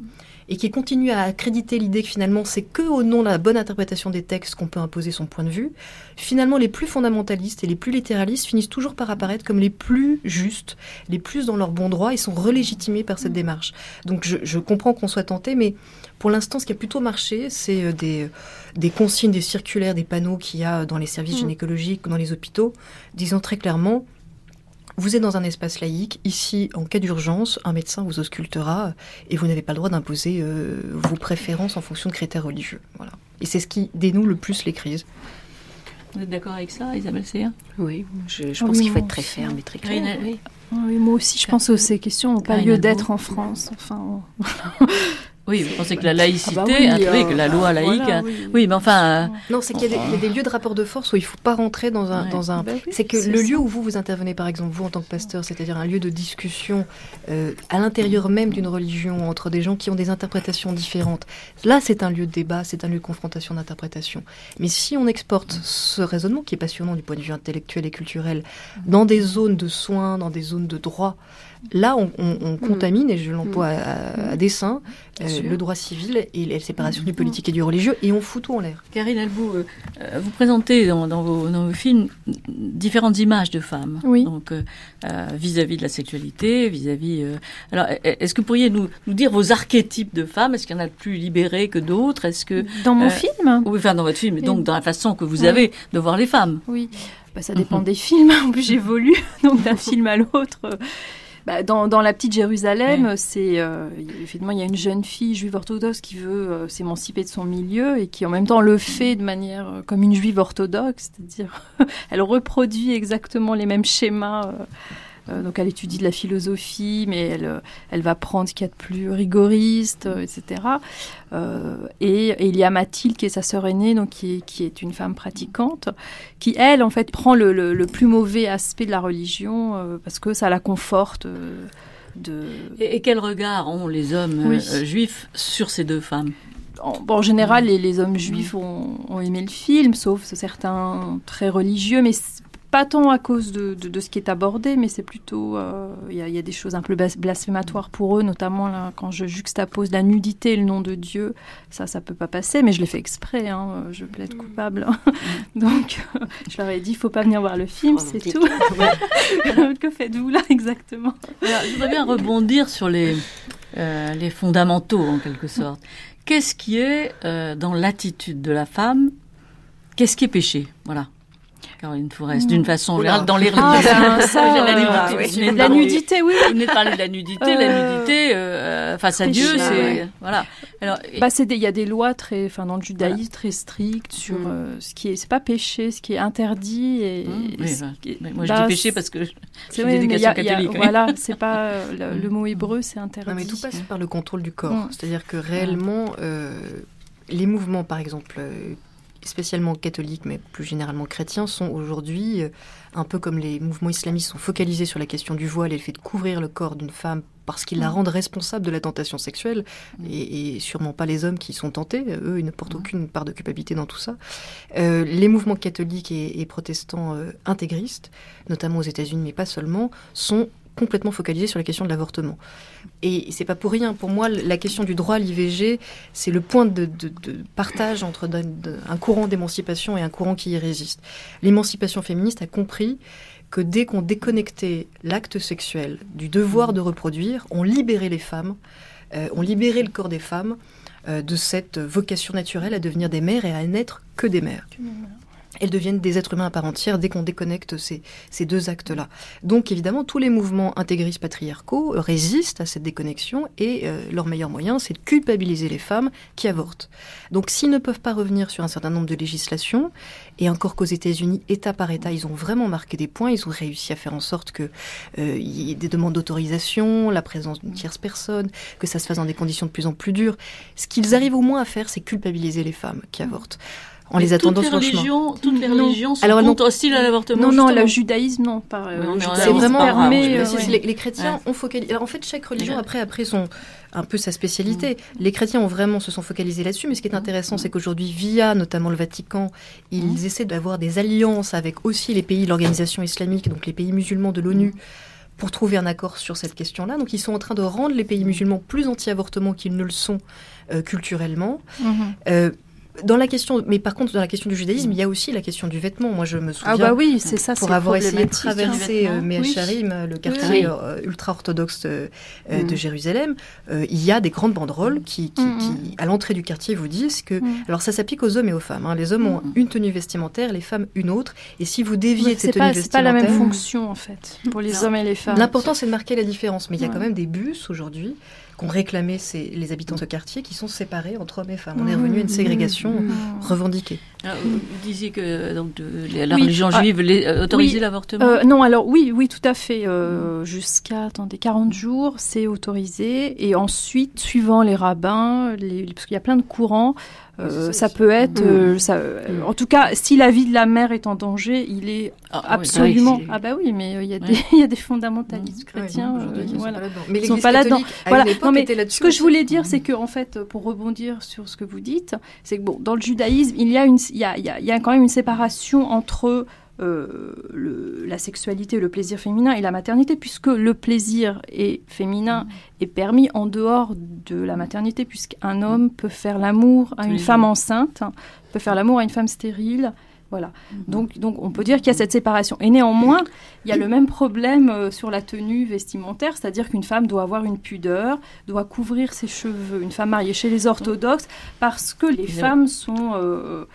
et qui continue à accréditer l'idée que finalement c'est que au nom de la bonne interprétation des textes qu'on peut imposer son point de vue, finalement les plus fondamentalistes et les plus littéralistes finissent toujours par apparaître comme les plus justes, les plus dans leur bon droit et sont relégitimés par cette démarche. Donc je, je comprends qu'on soit tenté, mais pour l'instant ce qui a plutôt marché, c'est euh, des, des consignes, des circulaires, des panneaux qu'il y a dans les services Mm. gynécologiques, dans les hôpitaux, disant très clairement vous êtes dans un espace laïque. Ici, en cas d'urgence, un médecin vous auscultera et vous n'avez pas le droit d'imposer euh, vos préférences en fonction de critères religieux. Voilà. Et c'est ce qui dénoue le plus les crises. Vous êtes d'accord avec ça, Isabelle Séa Oui, je, je Ah pense oui, qu'il faut être très aussi. ferme et très clair. Oui. Oui, moi aussi, je pense que ces questions n'ont pas lieu d'être en France. Enfin, on- *laughs* Oui, vous pensez que la laïcité, Ah bah oui, ah oui, euh, que la loi laïque. voilà, hein. oui. oui. mais enfin, euh, Non, c'est qu'il y, a des- il y a des lieux de rapport de force où il ne faut pas rentrer dans un. Ouais. Dans un Bah oui, c'est que le ça. lieu où vous vous intervenez, par exemple, vous en tant que pasteur, c'est-à-dire un lieu de discussion euh, à l'intérieur même d'une religion entre des gens qui ont des interprétations différentes, là c'est un lieu de débat, c'est un lieu de confrontation d'interprétation. Mais si on exporte ce raisonnement qui est passionnant du point de vue intellectuel et culturel dans des zones de soins, dans des zones de droit, là on, on- on contamine, et je l'emploie à, à dessein, euh, le droit civil et la séparation du politique et du religieux, et on fout tout en l'air. Karine Albou, euh, euh, vous présentez dans, dans vos, dans vos films différentes images de femmes. Oui. Donc, euh, euh, vis-à-vis de la sexualité, vis-à-vis. euh, alors, e- est-ce que vous pourriez nous, nous dire vos archétypes de femmes? Est-ce qu'il y en a de plus libérés que d'autres? Est-ce que. Dans mon Euh, film? Oui, enfin, dans votre film, et donc dans la façon que vous Oui. avez de voir les femmes. Oui, bah, ça dépend des films. *laughs* En plus, j'évolue donc d'un *laughs* film à l'autre. Bah, dans, dans La Petite Jérusalem, c'est euh, effectivement il y a une jeune fille juive orthodoxe qui veut euh, s'émanciper de son milieu et qui en même temps le fait de manière euh, comme une juive orthodoxe, c'est-à-dire *laughs* elle reproduit exactement les mêmes schémas. Euh, donc elle étudie de la philosophie, mais elle, euh, elle va prendre ce qu'il y a de plus rigoriste, euh, etc. Euh, et, et il y a Mathilde qui est sa sœur aînée, donc qui est, qui est une femme pratiquante, qui elle en fait prend le, le- le plus mauvais aspect de la religion euh, parce que ça la conforte. euh, de... Et, et quel regard ont les hommes Oui. juifs sur ces deux femmes? En, bon, en général, les, les hommes juifs ont, ont aimé le film, sauf certains très religieux, mais pas tant à cause de, de- de ce qui est abordé, mais c'est plutôt euh, il y, a- il y a des choses un peu blas- blasphématoires pour eux, notamment là, quand je juxtapose la nudité et le nom de Dieu, ça, ça peut pas passer, mais je l'ai fait exprès, hein, je plaide coupable, *laughs* donc euh, je leur ai dit, il faut pas venir voir le film, c'est tout. *laughs* que faites-vous là exactement? Alors, je voudrais bien rebondir sur les, euh, les fondamentaux, en quelque sorte. Qu'est-ce qui est euh, dans l'attitude de la femme? Qu'est-ce qui est péché? Voilà. Caroline Forest, d'une façon Oula. générale, dans les Ah, religions. ben, ça, La euh, nudité, oui. *laughs* vous venez de La parler- nudité, oui. Vous venez de parler de la nudité. La Euh, nudité, euh, face à Dieu, c'est... ouais. Voilà. Alors, Bah, il y a des lois très, enfin, dans le judaïsme très strictes sur Mm. euh, ce qui est, c'est pas péché, ce qui est interdit et. Et oui, ce bah, qui moi, bah, je dis péché parce que je c'est suis d'éducation a- a- catholique. oui. Voilà, c'est pas euh, *laughs* le, le mot hébreu, c'est interdit. Non, mais tout passe par le contrôle du corps. C'est-à-dire que réellement, euh, les mouvements, par exemple, euh, spécialement catholiques, mais plus généralement chrétiens, sont aujourd'hui, euh, un peu comme les mouvements islamistes, sont focalisés sur la question du voile et le fait de couvrir le corps d'une femme parce qu'ils la Mm. rendent responsable de la tentation sexuelle, et, et sûrement pas les hommes qui sont tentés, eux, ils ne portent aucune part de culpabilité dans tout ça. Euh, les mouvements catholiques et, et protestants euh, intégristes, notamment aux États-Unis, mais pas seulement, sont complètement focalisés sur la question de l'avortement. Et c'est pas pour rien. Pour moi, la question du droit à l'IVG, c'est le point de, partage entre un courant d'émancipation et un courant qui y résiste. L'émancipation féministe a compris que dès qu'on déconnectait l'acte sexuel du devoir de reproduire, on libérait les femmes, euh, on libérait le corps des femmes euh, de cette vocation naturelle à devenir des mères et à n'être que des mères. Elles deviennent des êtres humains à part entière dès qu'on déconnecte ces, ces deux actes-là. Donc évidemment, tous les mouvements intégristes patriarcaux résistent à cette déconnexion et euh, leur meilleur moyen, c'est de culpabiliser les femmes qui avortent. Donc s'ils ne peuvent pas revenir sur un certain nombre de législations, et encore qu'aux États-Unis, État par État, ils ont vraiment marqué des points, ils ont réussi à faire en sorte que euh, y ait des demandes d'autorisation, la présence d'une tierce personne, que ça se fasse dans des conditions de plus en plus dures. Ce qu'ils arrivent au moins à faire, c'est culpabiliser les femmes qui avortent. En les attendant toutes les sur le chemin. religions, toutes les religions sont Alors, contre hostiles à l'avortement. Non, non, le judaïsme, non. Pas, euh, C'est vraiment Mais euh, ouais. les, les chrétiens Ouais. ont focalisé. Alors en fait, chaque religion Ouais. après après son un peu sa spécialité. Les chrétiens ont vraiment se sont focalisés là-dessus, mais ce qui est intéressant, c'est qu'aujourd'hui, via notamment le Vatican, ils essaient d'avoir des alliances avec aussi les pays de l'organisation islamique, donc les pays musulmans de l'ONU. pour trouver un accord sur cette question-là. Donc ils sont en train de rendre les pays musulmans plus anti-avortement qu'ils ne le sont euh, culturellement. Mhm. Euh, dans la question, mais par contre, dans la question du judaïsme, il y a aussi la question du vêtement. Moi, je me souviens. Ah bah oui, c'est ça, Pour avoir essayé de hein. traverser euh, Oui. Le quartier Oui. ultra-orthodoxe euh, Mm. de Jérusalem, euh, il y a des grandes banderoles qui, qui- Mm, qui, à l'entrée du quartier, vous disent que. Mm. Alors, ça s'applique aux hommes et aux femmes. hein. Les hommes ont une tenue vestimentaire, les femmes une autre. Et si vous déviez de c'est cette pas, tenue c'est pas la même fonction en fait pour les Non. hommes et les femmes. L'important, c'est de marquer la différence. Mais il y a quand même des bus aujourd'hui qu'ont réclamé ces- les habitants de ce quartier qui sont séparés entre hommes et femmes. On est Mmh. revenu à une ségrégation Mmh. revendiquée. Alors, vous disiez que donc, de- la, la Oui. religion Ah, juive euh, autorisait oui. l'avortement Euh, Non, alors oui, oui, tout à fait. euh, Jusqu'à attendez 40 jours, c'est autorisé. Et ensuite, suivant les rabbins, les, parce qu'il y a plein de courants, euh, ça peut être. Mm. euh, ça, euh, En tout cas, si la vie de la mère est en danger, il est Ah, absolument. Ah oui, Ah bah oui, mais euh, il y a Ouais. des *laughs* il y a des fondamentalistes chrétiens. aujourd'hui, euh, ils sont voilà. Mais Ils sont pas là-dedans. Voilà. Non, mais était ce que je voulais dire, c'est que en fait, pour rebondir sur ce que vous dites, c'est que bon, dans le judaïsme, il y a une, il y a, il y a- il y a quand même une séparation entre euh, le- la sexualité, le plaisir féminin et la maternité, puisque le plaisir est féminin est permis en dehors de la maternité, puisqu'un homme peut faire l'amour à une femme enceinte, peut faire l'amour à une femme stérile. Voilà. Donc, donc on peut dire qu'il y a cette séparation. Et néanmoins, il y a le même problème euh, sur la tenue vestimentaire, c'est-à-dire qu'une femme doit avoir une pudeur, doit couvrir ses cheveux. Une femme mariée chez les orthodoxes, parce que les femmes sont, euh,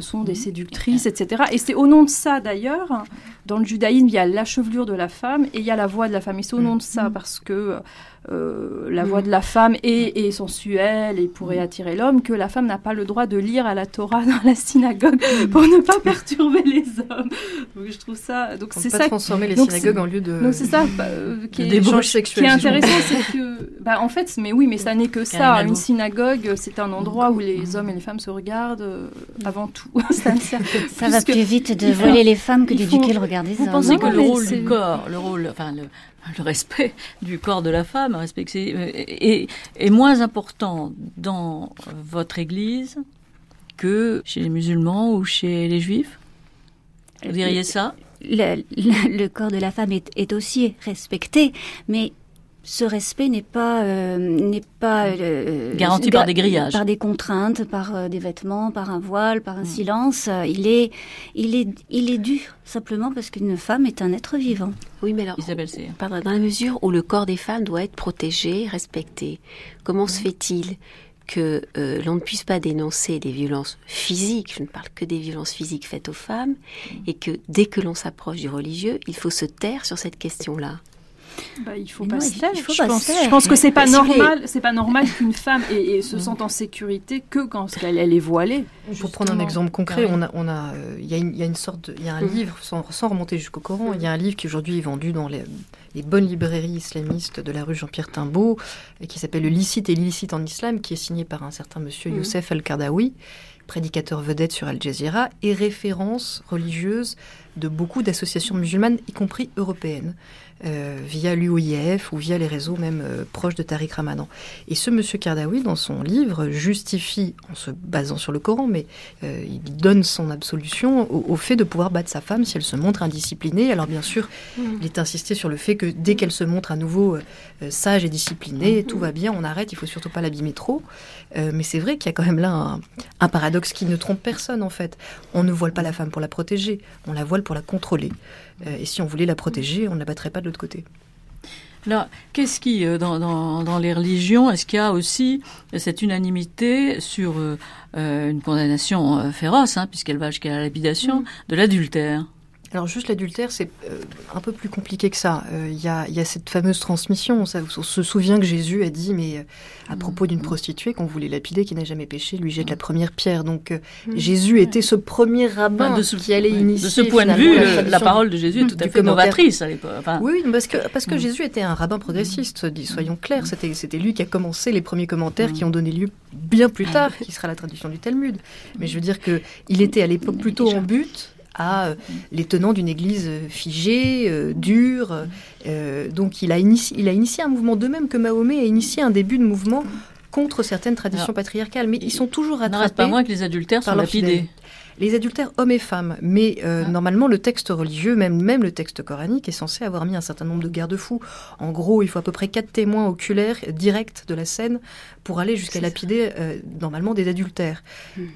sont des séductrices, etc. Et c'est au nom de ça, d'ailleurs, dans le judaïsme, il y a la chevelure de la femme et il y a la voix de la femme. Et c'est au nom de ça, parce que euh, la voix de la femme est, est sensuelle et pourrait attirer l'homme, que la femme n'a pas le droit de lire à la Torah *laughs* dans la synagogue pour ne pas perturber les hommes. Donc je trouve ça. Donc c'est ça. transformer les donc synagogues c'est- en lieu de- Donc c'est ça bah, euh, qui de est, débauche qui sexuelle, est intéressant, c'est que, bah, en fait, mais oui, mais ça n'est que ça. Une synagogue, c'est un endroit où les hommes et les femmes se regardent euh, avant tout. *laughs* ça ne sert Ça va plus vite de voler les femmes que d'éduquer le regard des Vous hommes. pensez que le rôle c'est- du corps, le rôle, enfin le, le respect du corps de la femme, euh, est, moins important dans votre Église que chez les musulmans ou chez les juifs? Vous diriez ça? Le, corps de la femme est aussi respecté, mais ce respect n'est pas euh, n'est pas euh, Garanti par des grillages. par des contraintes, par euh, des vêtements, par un voile, par un Mm. silence. Il est il est il est dû simplement parce qu'une femme est un être vivant. Oui, mais alors, Isabelle pardon, dans la mesure où le corps des femmes doit être protégé, respecté, comment se fait-il que euh, l'on ne puisse pas dénoncer des violences physiques, je ne parle que des violences physiques faites aux femmes, et que dès que l'on s'approche du religieux, il faut se taire sur cette question-là? Bah, il faut Mais pas non, se taire. je, pas se pense, taire. je pense que c'est pas voulez- normal. C'est pas normal qu'une femme ait- se *laughs* sente en sécurité que quand elle, elle est voilée. Pour prendre un exemple concret, on a, on a, euh, il y a une, il y a une sorte, il y a un Mhm. livre sans, sans remonter jusqu'au Coran. Il y a un livre qui aujourd'hui est vendu dans les, les bonnes librairies islamistes de la rue Jean-Pierre Timbaud, et qui s'appelle Le licite et l'illicite en islam, qui est signé par un certain monsieur Mhm. Youssef Al-Kardawi, prédicateur vedette sur Al Jazeera, et référence religieuse de beaucoup d'associations musulmanes, y compris européennes, euh, via l'UOIF ou via les réseaux même euh, proches de Tariq Ramadan. Et ce monsieur Kardawi, dans son livre, justifie, en se basant sur le Coran, mais euh, il donne son absolution au, au fait de pouvoir battre sa femme si elle se montre indisciplinée. Alors bien sûr, il est insisté sur le fait que dès qu'elle se montre à nouveau sage et disciplinée, tout va bien, on arrête, il faut surtout pas l'abîmer trop. Mais c'est vrai qu'il y a quand même là un, un paradoxe qui ne trompe personne en fait. On ne voile pas la femme pour la protéger, on la voile pour la contrôler. Et si on voulait la protéger, on ne la battrait pas de l'autre côté. Alors, qu'est-ce qui, euh, dans, dans, dans les religions, est-ce qu'il y a aussi cette unanimité sur euh, euh, une condamnation féroce, hein, puisqu'elle va jusqu'à la lapidation, de l'adultère? Alors juste l'adultère, c'est euh, un peu plus compliqué que ça. Euh, Il y, a, il y a cette fameuse transmission. Ça, on se souvient que Jésus a dit, mais euh, à propos d'une prostituée qu'on voulait lapider, qui n'a jamais péché, lui jette la première pierre. Donc euh, Jésus était ce premier rabbin Enfin, de ce, qui allait oui, initier. de ce point de vue, la le- la, parole de Jésus est tout à fait novatrice à l'époque. Enfin, Oui, parce que, parce que Mm. Jésus était un rabbin progressiste, soyons clairs. C'était, c'était lui qui a commencé les premiers commentaires qui ont donné lieu bien plus tard, *laughs* qui sera la traduction du Talmud. Mais je veux dire que il était à l'époque plutôt en but à euh, les tenants d'une église euh, figée, euh, dure. donc il a, initié, il a initié un mouvement de même que Mahomet a initié un début de mouvement contre certaines traditions Alors, patriarcales. Mais ils sont toujours il rattrapés. pas moins que les adultères sont lapidés. Les adultères hommes et femmes. Mais euh, normalement, le texte religieux, même, même le texte coranique, est censé avoir mis un certain nombre de garde-fous. En gros, il faut à peu près quatre témoins oculaires directs de la scène pour aller jusqu'à lapider euh, normalement des adultères.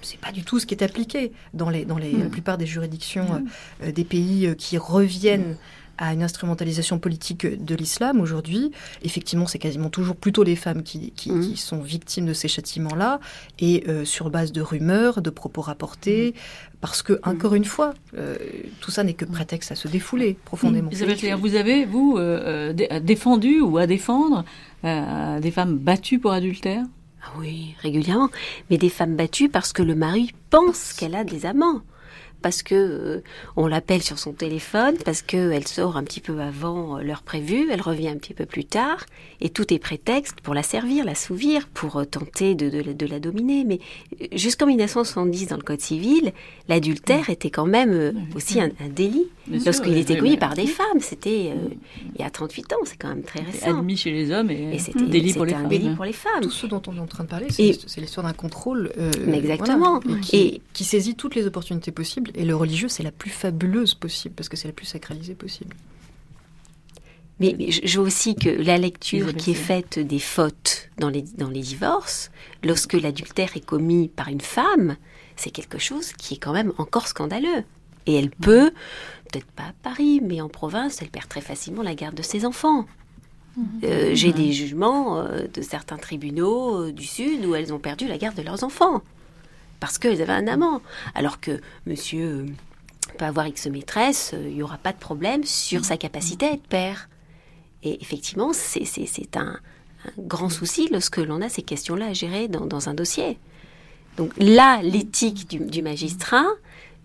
C'est pas du tout ce qui est appliqué dans, les, dans les, la plupart des juridictions euh, euh, des pays euh, qui reviennent à une instrumentalisation politique de l'islam aujourd'hui. Effectivement, c'est quasiment toujours plutôt les femmes qui, qui- qui sont victimes de ces châtiments-là, et euh, sur base de rumeurs, de propos rapportés, parce que, encore une fois, euh, tout ça n'est que prétexte à se défouler profondément. Isabelle Claire, vous avez, vous, euh, dé- défendu ou à défendre euh, des femmes battues pour adultère? Ah oui, régulièrement. Mais des femmes battues parce que le mari pense qu'elle a des amants. Parce que euh, on l'appelle sur son téléphone, parce qu'elle sort un petit peu avant euh, l'heure prévue, elle revient un petit peu plus tard, et tout est prétexte pour la servir, la souvir, pour euh, tenter de, de la- de la dominer. Mais jusqu'en 1970, dans le Code civil, l'adultère était quand même euh, aussi un, un délit. Lorsqu'il était oui, commis par des femmes, c'était euh, il y a 38 ans, c'est quand même très récent. Admis chez les hommes et, Et c'était délit pour les c'était un femmes. délit pour les femmes. Tout ce dont on est en train de parler, Et- c'est l'histoire d'un contrôle euh, exactement. voilà, et qui, Et- qui saisit toutes les opportunités possibles. Et le religieux, c'est la plus fabuleuse possible, parce que c'est la plus sacralisée possible. Mais, mais je vois aussi que la lecture qui est faite des fautes dans les, dans les divorces, lorsque l'adultère est commis par une femme, c'est quelque chose qui est quand même encore scandaleux. Et elle peut, peut-être pas à Paris, mais en province, elle perd très facilement la garde de ses enfants. Euh, J'ai des jugements euh, de certains tribunaux euh, du Sud où elles ont perdu la garde de leurs enfants parce qu'elles avaient un amant. Alors que monsieur euh, peut avoir X maîtresse, euh, il n'y aura pas de problème sur sa capacité à être père. Et effectivement, c'est un, grand souci lorsque l'on a ces questions-là à gérer dans, un dossier. Donc là, l'éthique du magistrat,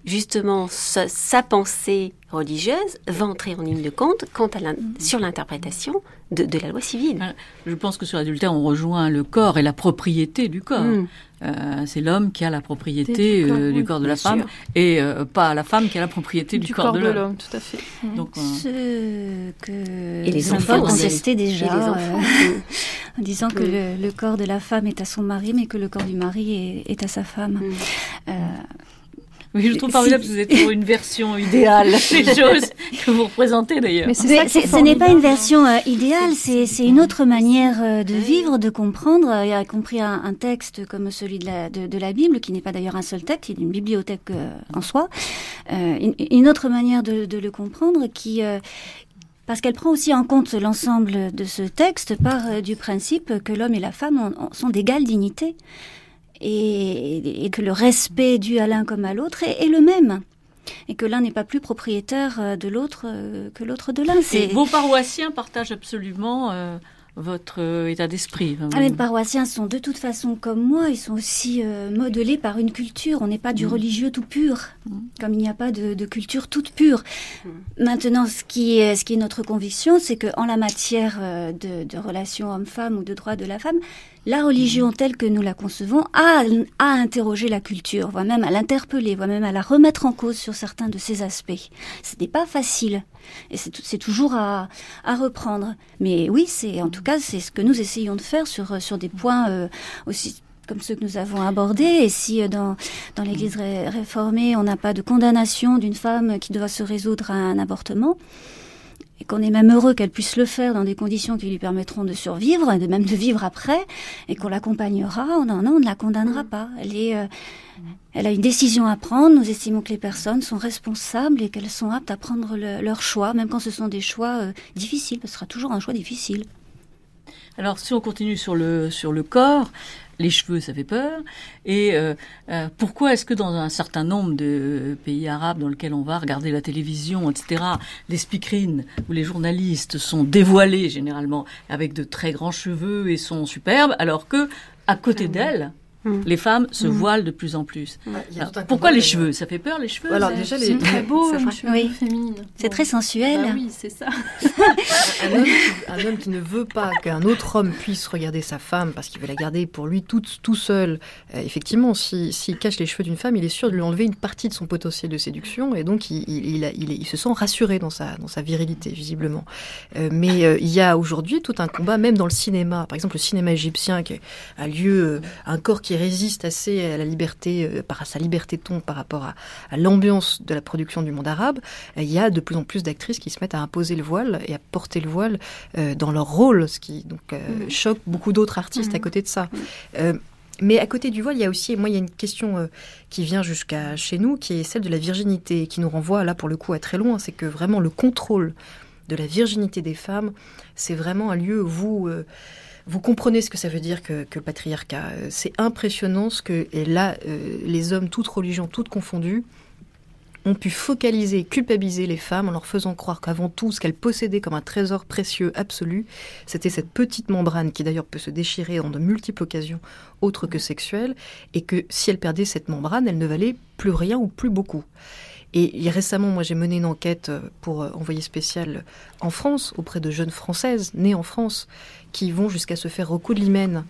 justement, sa, sa pensée religieuse va entrer en ligne de compte quant à l'in- sur l'interprétation de, de la loi civile. Je pense que sur l'adultère, on rejoint le corps et la propriété du corps. Mm. Euh, c'est l'homme qui a la propriété Du corps, euh, du oui, corps de la femme sûr. et euh, pas la femme qui a la propriété du, corps, de l'homme. tout à fait. Donc, euh, Ce que Et les les enfants contestaient déjà, Et les enfants. euh, *laughs* en disant que le, le corps de la femme est à son mari, mais que le corps du mari est, est à sa femme. Euh, oui, je trouve si- formidable que vous êtes toujours une version *laughs* idéale. *laughs* des choses que vous représentez d'ailleurs. Mais ce n'est pas une version euh, idéale, c'est c'est une autre manière euh, de vivre, de comprendre, euh, y compris un, un texte comme celui de la, de, de la Bible, qui n'est pas d'ailleurs un seul texte, il est une bibliothèque euh, en soi. Euh, une, une autre manière de, de le comprendre qui... euh, parce qu'elle prend aussi en compte l'ensemble de ce texte par euh, du principe que l'homme et la femme ont- ont- sont d'égale dignité et, et que le respect dû à l'un comme à l'autre est, est le même et que l'un n'est pas plus propriétaire euh, de l'autre euh, que l'autre de l'un. Et vos paroissiens partagent absolument euh, votre euh, état d'esprit. ah, mes paroissiens sont de toute façon comme moi, ils sont aussi euh, modelés par une culture. On n'est pas du religieux tout pur, comme il n'y a pas de, de culture toute pure. Maintenant, ce qui est, ce qui est notre conviction, c'est que en la matière euh, de, de relations homme-femme ou de droit de la femme, la religion telle que nous la concevons a, a interrogé la culture, voire même à l'interpeller, voire même à la remettre en cause sur certains de ses aspects. Ce n'est pas facile. Et c'est toujours à, à reprendre. Mais oui, c'est en tout cas c'est ce que nous essayons de faire sur sur des points euh, aussi comme ceux que nous avons abordés. Et si euh, dans dans l'Église ré- réformée on n'a pas de condamnation d'une femme qui doit se résoudre à un avortement, et qu'on est même heureux qu'elle puisse le faire dans des conditions qui lui permettront de survivre et de même de vivre après, et qu'on l'accompagnera, oh non, non, on ne la condamnera pas. Elle est, euh, elle a une décision à prendre. Nous estimons que les personnes sont responsables et qu'elles sont aptes à prendre le- leur choix, même quand ce sont des choix euh, difficiles, parce que ce sera toujours un choix difficile. Alors, si on continue sur le, sur le corps, les cheveux, ça fait peur. Et euh, euh, pourquoi est-ce que dans un certain nombre de pays arabes dans lesquels on va regarder la télévision, etc., les speakerines ou les journalistes sont dévoilés généralement avec de très grands cheveux et sont superbes, alors que à côté d'elles, les femmes se Mm. voilent de plus en plus. a Alors, pourquoi les cheveux? Ça fait peur les cheveux? Alors, ça déjà, les- C'est très beau, Ça une fera- cheveux Oui. féminine. C'est très sensuel. Bah oui, c'est ça. *laughs* un, homme qui, un homme qui ne veut pas qu'un autre homme puisse regarder sa femme parce qu'il veut la garder pour lui tout, tout seul, euh, effectivement, si- s'il cache les cheveux d'une femme, il est sûr de lui enlever une partie de son potentiel de séduction et donc il, il- il a- il est- il se sent rassuré dans sa, dans sa virilité, visiblement. Euh, mais euh, il y a aujourd'hui tout un combat, même dans le cinéma. Par exemple, le cinéma égyptien, qui est un lieu, euh, un corps qui qui résiste assez à la liberté, euh, par sa liberté de ton par rapport à, à l'ambiance de la production du monde arabe, euh, il y a de plus en plus d'actrices qui se mettent à imposer le voile et à porter le voile euh, dans leur rôle, ce qui donc Mhm. choque beaucoup d'autres artistes à Mhm. côté de ça. Euh, mais à côté du voile, il y a aussi, moi, il y a une question euh, qui vient jusqu'à chez nous, qui est celle de la virginité, qui nous renvoie là pour le coup à très loin. C'est que vraiment le contrôle de la virginité des femmes, c'est vraiment un lieu où vous, euh, vous comprenez ce que ça veut dire que, que le patriarcat. Euh, C'est impressionnant ce que, et là, euh, les hommes, toutes religions, toutes confondues, ont pu focaliser, culpabiliser les femmes en leur faisant croire qu'avant tout, ce qu'elles possédaient comme un trésor précieux absolu, c'était cette petite membrane qui d'ailleurs peut se déchirer en de multiples occasions autres que sexuelles, et que si elle perdait cette membrane, elle ne valait plus rien ou plus beaucoup. Et récemment, moi, j'ai mené une enquête euh, pour euh, envoyer spécial en France, auprès de jeunes Françaises nées en France, qui vont jusqu'à se faire recoudre l'hymen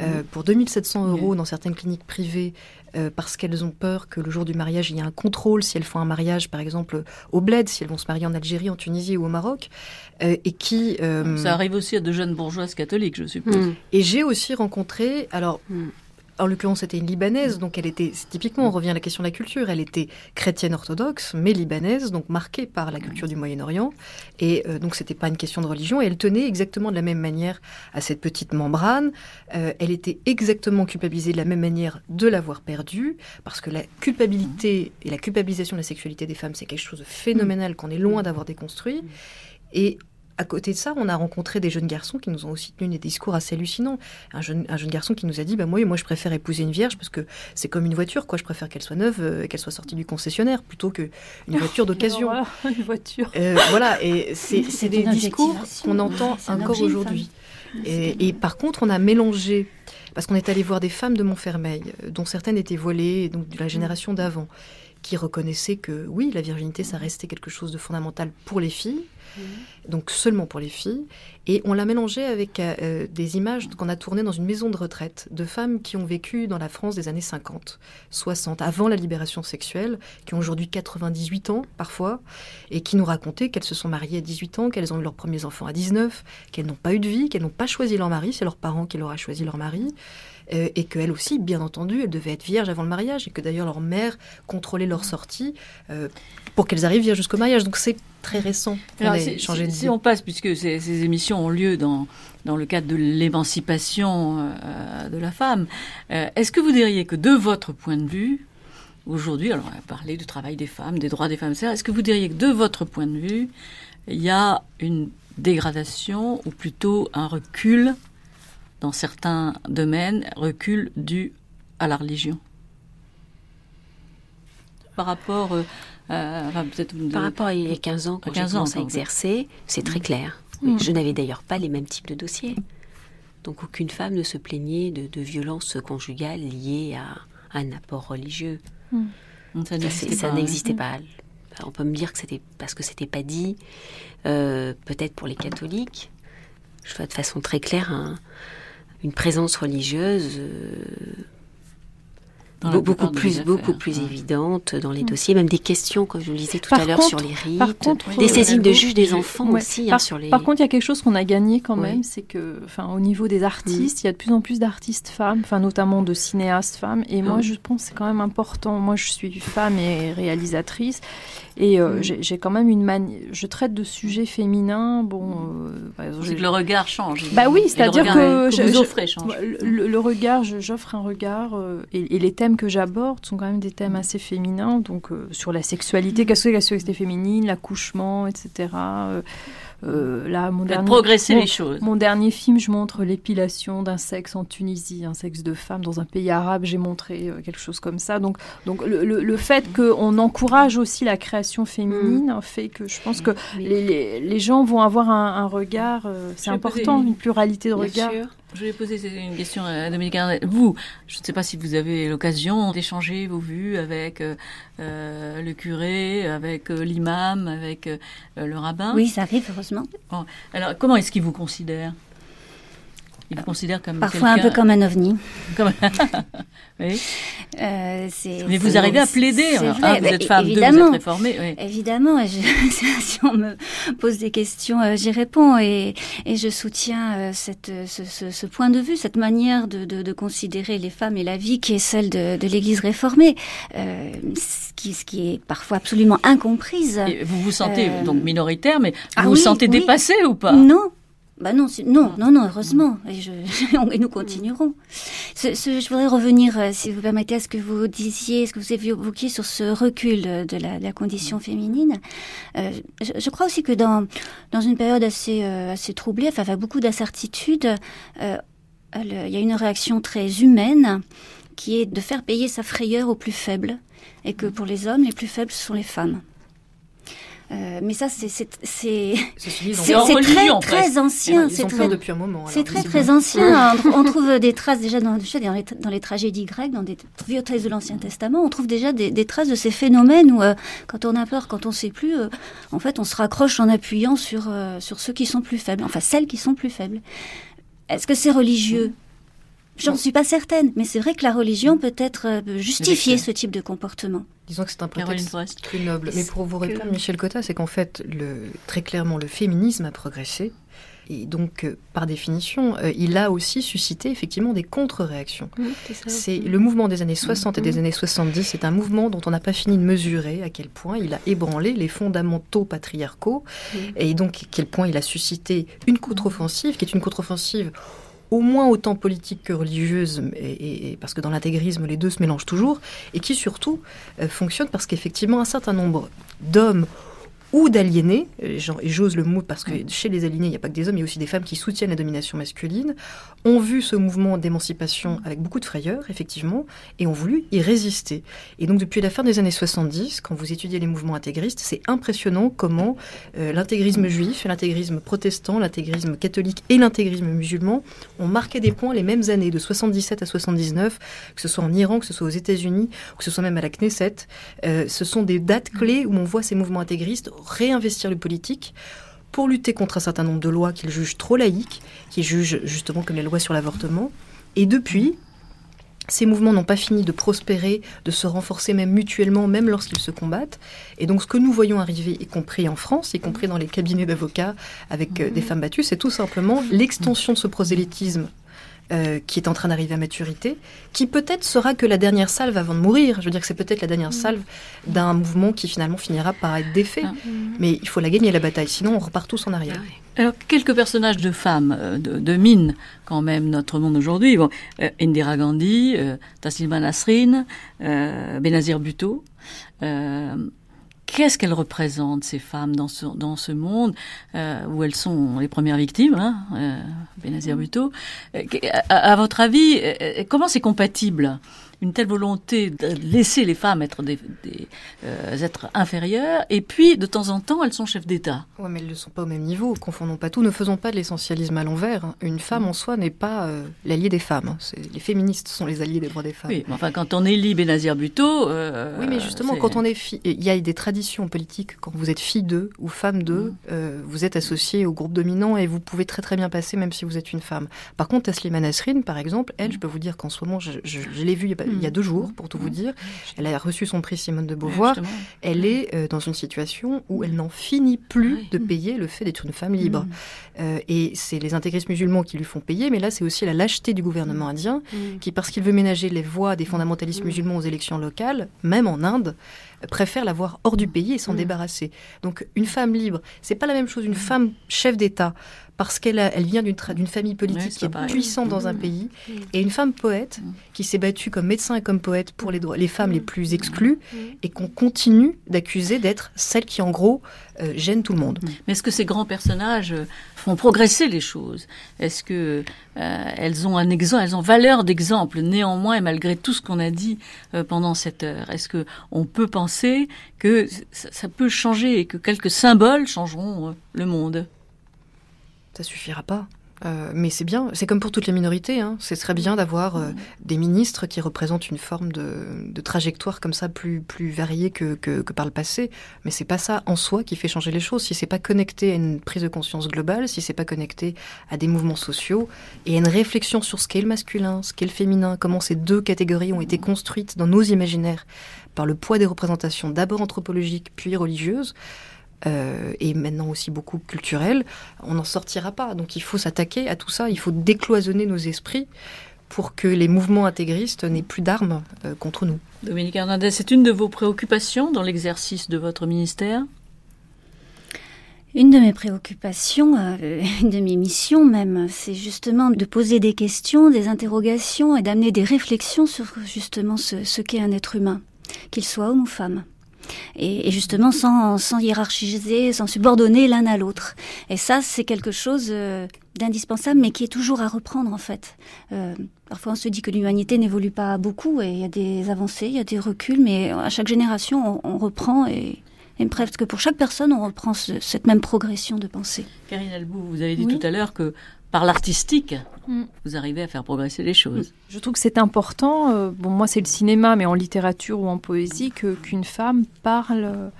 euh, pour 2700 euros dans certaines cliniques privées, euh, parce qu'elles ont peur que le jour du mariage, il y ait un contrôle, si elles font un mariage, par exemple, au bled, si elles vont se marier en Algérie, en Tunisie ou au Maroc, euh, et qui... Ça arrive aussi à de jeunes bourgeoises catholiques, je suppose. Mm. Et j'ai aussi rencontré, alors, en l'occurrence, c'était une Libanaise, donc elle était, typiquement, on revient à la question de la culture, elle était chrétienne orthodoxe, mais libanaise, donc marquée par la culture du Moyen-Orient, et euh, donc c'était pas une question de religion, et elle tenait exactement de la même manière à cette petite membrane, Euh, elle était exactement culpabilisée de la même manière de l'avoir perdue, parce que la culpabilité et la culpabilisation de la sexualité des femmes, c'est quelque chose de phénoménal qu'on est loin d'avoir déconstruit, et à côté de ça, on a rencontré des jeunes garçons qui nous ont aussi tenu des discours assez hallucinants. Un jeune, un jeune garçon qui nous a dit bah, moi, moi, je préfère épouser une vierge parce que c'est comme une voiture, quoi. Je préfère qu'elle soit neuve euh, et qu'elle soit sortie du concessionnaire plutôt qu'une voiture d'occasion. *laughs* Voilà, une voiture. Euh, voilà, et c'est C'est c'est des discours qu'on entend encore aujourd'hui. Et, et par contre, on a mélangé, parce qu'on est allé voir des femmes de Montfermeil, euh, dont certaines étaient voilées, donc de la génération d'avant, qui reconnaissaient que oui, la virginité, ça restait quelque chose de fondamental pour les filles, donc seulement pour les filles. Et on l'a mélangé avec euh, euh, des images qu'on a tournées dans une maison de retraite de femmes qui ont vécu dans la France des années 50, 60, avant la libération sexuelle, qui ont aujourd'hui 98 ans parfois, et qui nous racontaient qu'elles se sont mariées à 18 ans, qu'elles ont eu leurs premiers enfants à 19, qu'elles n'ont pas eu de vie, qu'elles n'ont pas choisi leur mari, c'est leurs parents qui leur a choisi leur mari, euh, et qu'elles aussi, bien entendu, elles devaient être vierges avant le mariage, et que d'ailleurs leur mère contrôlait leur sortie euh, pour qu'elles arrivent vierges jusqu'au mariage. Donc c'est très récent Alors, si, changé de si- si vie. on passe, puisque ces, ces émissions ont lieu dans, dans le cadre de l'émancipation euh, de la femme, est-ce que vous diriez que de votre point de vue, aujourd'hui, alors on va parler du travail des femmes, des droits des femmes, etc., est-ce que vous diriez que de votre point de vue, il y a une dégradation ou plutôt un recul dans certains domaines, recul dû à la religion Par rapport, euh, enfin, peut-être Par rapport à il y a 15 ans, quand À j'ai 15 ans, commencé à exercer, c'est très clair. Mm. Je n'avais d'ailleurs pas les mêmes types de dossiers. Donc aucune femme ne se plaignait de, de violences conjugales liées à un apport religieux. Mm. Ça Ça, n'existait c'est- ça pas, n'existait pas. On peut me dire que c'était parce que c'était pas dit. Euh, Peut-être pour les catholiques, je vois de façon très claire un- une présence religieuse euh, beaucoup plus, affaires, beaucoup plus ouais. évidente dans les dossiers, même des questions, comme je vous le disais tout Par à l'heure, sur les rites, contre, des euh, saisines de juges des enfants ouais. aussi, hein, par, sur les. par contre, il y a quelque chose qu'on a gagné quand même, c'est que, enfin, au niveau des artistes, il y a de plus en plus d'artistes femmes, enfin, notamment de cinéastes femmes. Et moi, Mm. je pense que c'est quand même important. Moi, je suis femme et réalisatrice, et euh, Mm. j'ai j'ai quand même une manie. Je traite de sujets féminins. Bon, euh, par exemple, C'est que le regard change. bah oui, c'est-à-dire que, que vous offrez change. le, regard, j'offre un regard, euh, et, et les thèmes que j'aborde sont quand même des thèmes assez féminins, donc euh, sur la sexualité, qu'est-ce que la sexualité féminine, l'accouchement, etc. Euh, là, mon dernier, progresser mon- les choses. Mon dernier film, je montre l'épilation d'un sexe en Tunisie, un sexe de femme dans un pays arabe. J'ai montré euh, quelque chose comme ça. Donc, donc le, le- le fait qu'on encourage aussi la création féminine fait que je pense que les, les- les gens vont avoir un, un regard. euh, c'est important, une- pluralité de Bien regard. sûr. Je vais poser une question à Dominique Arnett. Vous, je ne sais pas si vous avez l'occasion d'échanger vos vues avec euh, euh, le curé, avec euh, l'imam, avec euh, le rabbin. Oui, ça arrive, heureusement. Bon, alors, comment est-ce qu'il vous considère? Il vous considère comme Parfois un peu comme un ovni. comme- *laughs* oui. Euh, Mais vous arrivez à plaider. Un, vrai. vous êtes femme, deux, vous évidemment. êtes réformée. oui. Évidemment, et je- *laughs* si on me pose des questions, euh, j'y réponds et, et je soutiens euh, cette, ce, ce- ce point de vue, cette manière de, de- de considérer les femmes et la vie qui est celle de, de l'Église réformée, ce, qui, ce qui est parfois absolument incomprise. Et vous vous sentez donc minoritaire, mais vous ah vous oui, sentez dépassée ou pas? Non. Bah non, non, non, non, heureusement, et, je, *laughs* et nous continuerons. Ce, ce- je voudrais revenir, euh, si vous permettez, à ce que vous disiez, ce que vous évoquiez sur ce recul de la, de la condition féminine. Euh, je, je crois aussi que dans, dans une période assez, euh, assez troublée, enfin, avec beaucoup d'incertitudes, euh, il y a une réaction très humaine qui est de faire payer sa frayeur aux plus faibles, et que pour les hommes, les plus faibles, ce sont les femmes. Euh, mais ça, c'est c'est En très très ancien. C'est très, depuis un moment. c'est très très ancien. on, on trouve des traces déjà dans, dans, les, dans les tragédies grecques, dans des vieux textes de l'Ancien Testament. On trouve déjà des, des traces de ces phénomènes où, euh, quand on a peur, quand on ne sait plus, euh, en fait, on se raccroche en appuyant sur sur ceux qui sont plus faibles, enfin celles qui sont plus faibles. Est-ce que c'est religieux? J'en suis pas certaine, mais c'est vrai que la religion peut être peut justifier ce type de comportement. Disons que c'est un prétexte plus noble. Mais pour vous que- répondre, Michel Cotta, c'est qu'en fait, le, très clairement, le féminisme a progressé. Et donc, euh, par définition, euh, il a aussi suscité effectivement des contre-réactions. C'est le mouvement des années 60 et des années 70, c'est un mouvement dont on n'a pas fini de mesurer à quel point il a ébranlé les fondamentaux patriarcaux et donc à quel point il a suscité une contre-offensive qui est une contre-offensive au moins autant politique que religieuse, et, parce que dans l'intégrisme, les deux se mélangent toujours, et qui surtout euh, fonctionne parce qu'effectivement, un certain nombre d'hommes ou d'aliénés, euh, et j'ose le mot parce que chez les aliénés, il n'y a pas que des hommes, il y a aussi des femmes qui soutiennent la domination masculine, ont vu ce mouvement d'émancipation avec beaucoup de frayeur, effectivement, et ont voulu y résister. Et donc depuis la fin des années 70, quand vous étudiez les mouvements intégristes, c'est impressionnant comment euh, l'intégrisme juif, l'intégrisme protestant, l'intégrisme catholique et l'intégrisme musulman ont marqué des points les mêmes années, de 77 à 79, que ce soit en Iran, que ce soit aux États-Unis, que ce soit même à la Knesset. Euh, ce sont des dates clés où on voit ces mouvements intégristes réinvestir le politique pour lutter contre un certain nombre de lois qu'ils jugent trop laïques, qu'ils jugent justement comme les lois sur l'avortement. Et depuis, ces mouvements n'ont pas fini de prospérer, de se renforcer même mutuellement, même lorsqu'ils se combattent. Et donc ce que nous voyons arriver, y compris en France, y compris dans les cabinets d'avocats avec euh, des femmes battues, c'est tout simplement l'extension de ce prosélytisme euh, qui est en train d'arriver à maturité, qui peut-être sera que la dernière salve avant de mourir. Je veux dire que c'est peut-être la dernière salve d'un mouvement qui finalement finira par être défait. Mais il faut la gagner la bataille, sinon on repart tous en arrière. Alors, quelques personnages de femmes euh, de, de mine, quand même, notre monde aujourd'hui. Bon, euh, Indira Gandhi, euh, Taslima Nasrin, euh, Benazir Bhutto. Qu'est-ce qu'elles représentent, ces femmes, dans ce, dans ce monde euh, où elles sont les premières victimes, hein, euh, Benazir Bhutto. Euh, à votre avis, euh, euh, comment c'est compatible une telle volonté de laisser les femmes être des, des, euh, êtres inférieurs, et puis de temps en temps, elles sont chefs d'État. Ouais, mais elles ne sont pas au même niveau. Confondons pas tout. Ne faisons pas de l'essentialisme à l'envers. hein. Une femme en soi n'est pas euh, l'allié des femmes. hein. Les féministes sont les alliés des droits des femmes. Oui, mais enfin, quand on élit Benazir euh, Oui, mais justement, quand on est fille, il y a des traditions politiques. Quand vous êtes fille d'eux ou femme d'eux, euh, vous êtes associé au groupe dominant et vous pouvez très très bien passer, même si vous êtes une femme. Par contre, Taslima Nasrin, par exemple, elle, je peux vous dire qu'en ce moment, je, je- je l'ai vue il y a pas- il y a deux jours, pour tout vous dire. Elle a reçu son prix Simone de Beauvoir. justement. Elle est euh, dans une situation où elle n'en finit plus de payer le fait d'être une femme libre. Euh, et c'est les intégristes musulmans qui lui font payer, mais là, c'est aussi la lâcheté du gouvernement indien qui, parce qu'il veut ménager les voix des fondamentalistes musulmans aux élections locales, même en Inde, euh, préfère l'avoir hors du pays et s'en débarrasser. Donc, une femme libre, c'est pas la même chose. Une femme chef d'État, parce qu'elle elle vient d'une famille politique qui est pareil. puissante dans un pays, et une femme poète qui s'est battue comme médecin et comme poète pour les, droits- les femmes les plus exclues, et qu'on continue d'accuser d'être celle qui, en gros, euh, gêne tout le monde. Mais est-ce que ces grands personnages euh, font progresser les choses? Est-ce que euh, elles ont un exemple, elles ont valeur d'exemple néanmoins et malgré tout ce qu'on a dit euh, pendant cette heure? Est-ce que on peut penser que ça, ça peut changer et que quelques symboles changeront le monde? Ça suffira pas. Euh, mais c'est bien, c'est comme pour toutes les minorités. Hein. Ce serait bien d'avoir euh, des ministres qui représentent une forme de, trajectoire comme ça plus, plus variée que, que, que par le passé. Mais c'est pas ça en soi qui fait changer les choses. Si c'est pas connecté à une prise de conscience globale, si c'est pas connecté à des mouvements sociaux et à une réflexion sur ce qu'est le masculin, ce qu'est le féminin, comment ces deux catégories ont été construites dans nos imaginaires par le poids des représentations d'abord anthropologiques puis religieuses, euh, et maintenant aussi beaucoup culturelles, on n'en sortira pas. Donc il faut s'attaquer à tout ça, il faut décloisonner nos esprits pour que les mouvements intégristes n'aient plus d'armes euh, contre nous. Dominique Hernandez, c'est une de vos préoccupations dans l'exercice de votre ministère? Une de mes préoccupations, euh, *laughs* une de mes missions même, c'est justement de poser des questions, des interrogations et d'amener des réflexions sur justement ce, ce qu'est un être humain, qu'il soit homme ou femme et, et justement sans, sans, hiérarchiser, sans subordonner l'un à l'autre. Et ça, c'est quelque chose euh, d'indispensable, mais qui est toujours à reprendre en fait. Euh, parfois, on se dit que l'humanité n'évolue pas beaucoup, et il y a des avancées, il y a des reculs, mais à chaque génération, on, on reprend et et presque pour chaque personne, on reprend ce, cette même progression de pensée. Karine Albou, vous avez dit oui. tout à l'heure que par l'artistique, mm. vous arrivez à faire progresser les choses. Je trouve que c'est important, euh, bon moi c'est le cinéma, mais en littérature ou en poésie, que, qu'une femme parle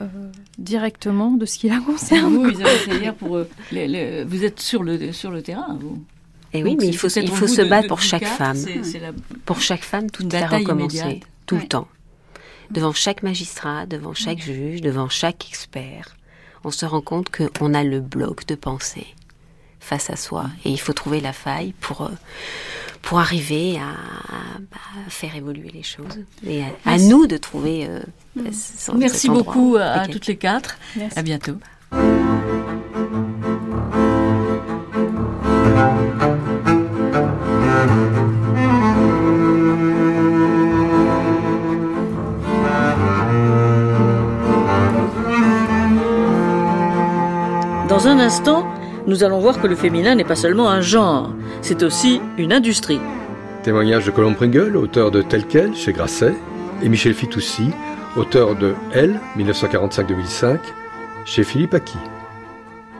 euh, directement de ce qui la concerne. Vous, *laughs* Isabelle pour, euh, les, les, vous êtes sur le, sur le terrain, vous et eh oui, mais il faut, il faut se battre de, pour chaque cas, femme. C'est, c'est la... Pour chaque femme, tout à recommencer, immédiate. tout ouais. le temps devant chaque magistrat, devant chaque juge, devant chaque expert, on se rend compte qu'on a le bloc de pensée face à soi et il faut trouver la faille pour pour arriver à, à, à faire évoluer les choses et à, à nous de trouver. Euh, son, Merci beaucoup à, toutes les quatre. Merci. À bientôt. Dans un instant, nous allons voir que le féminin n'est pas seulement un genre, c'est aussi une industrie. Témoignage de Colombe Pringle, auteur de Tel quel chez Grasset, et Michel Fitoussi, auteur de Elle, 1945-2005, chez Philippe Aki.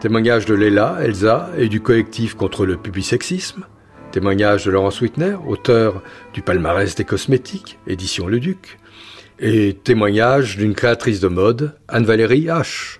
Témoignage de Léla, Elsa et du collectif contre le publisexisme. Témoignage de Laurence Whitner, auteur du palmarès des cosmétiques, édition Le Duc. Et témoignage d'une créatrice de mode, Anne-Valérie H.,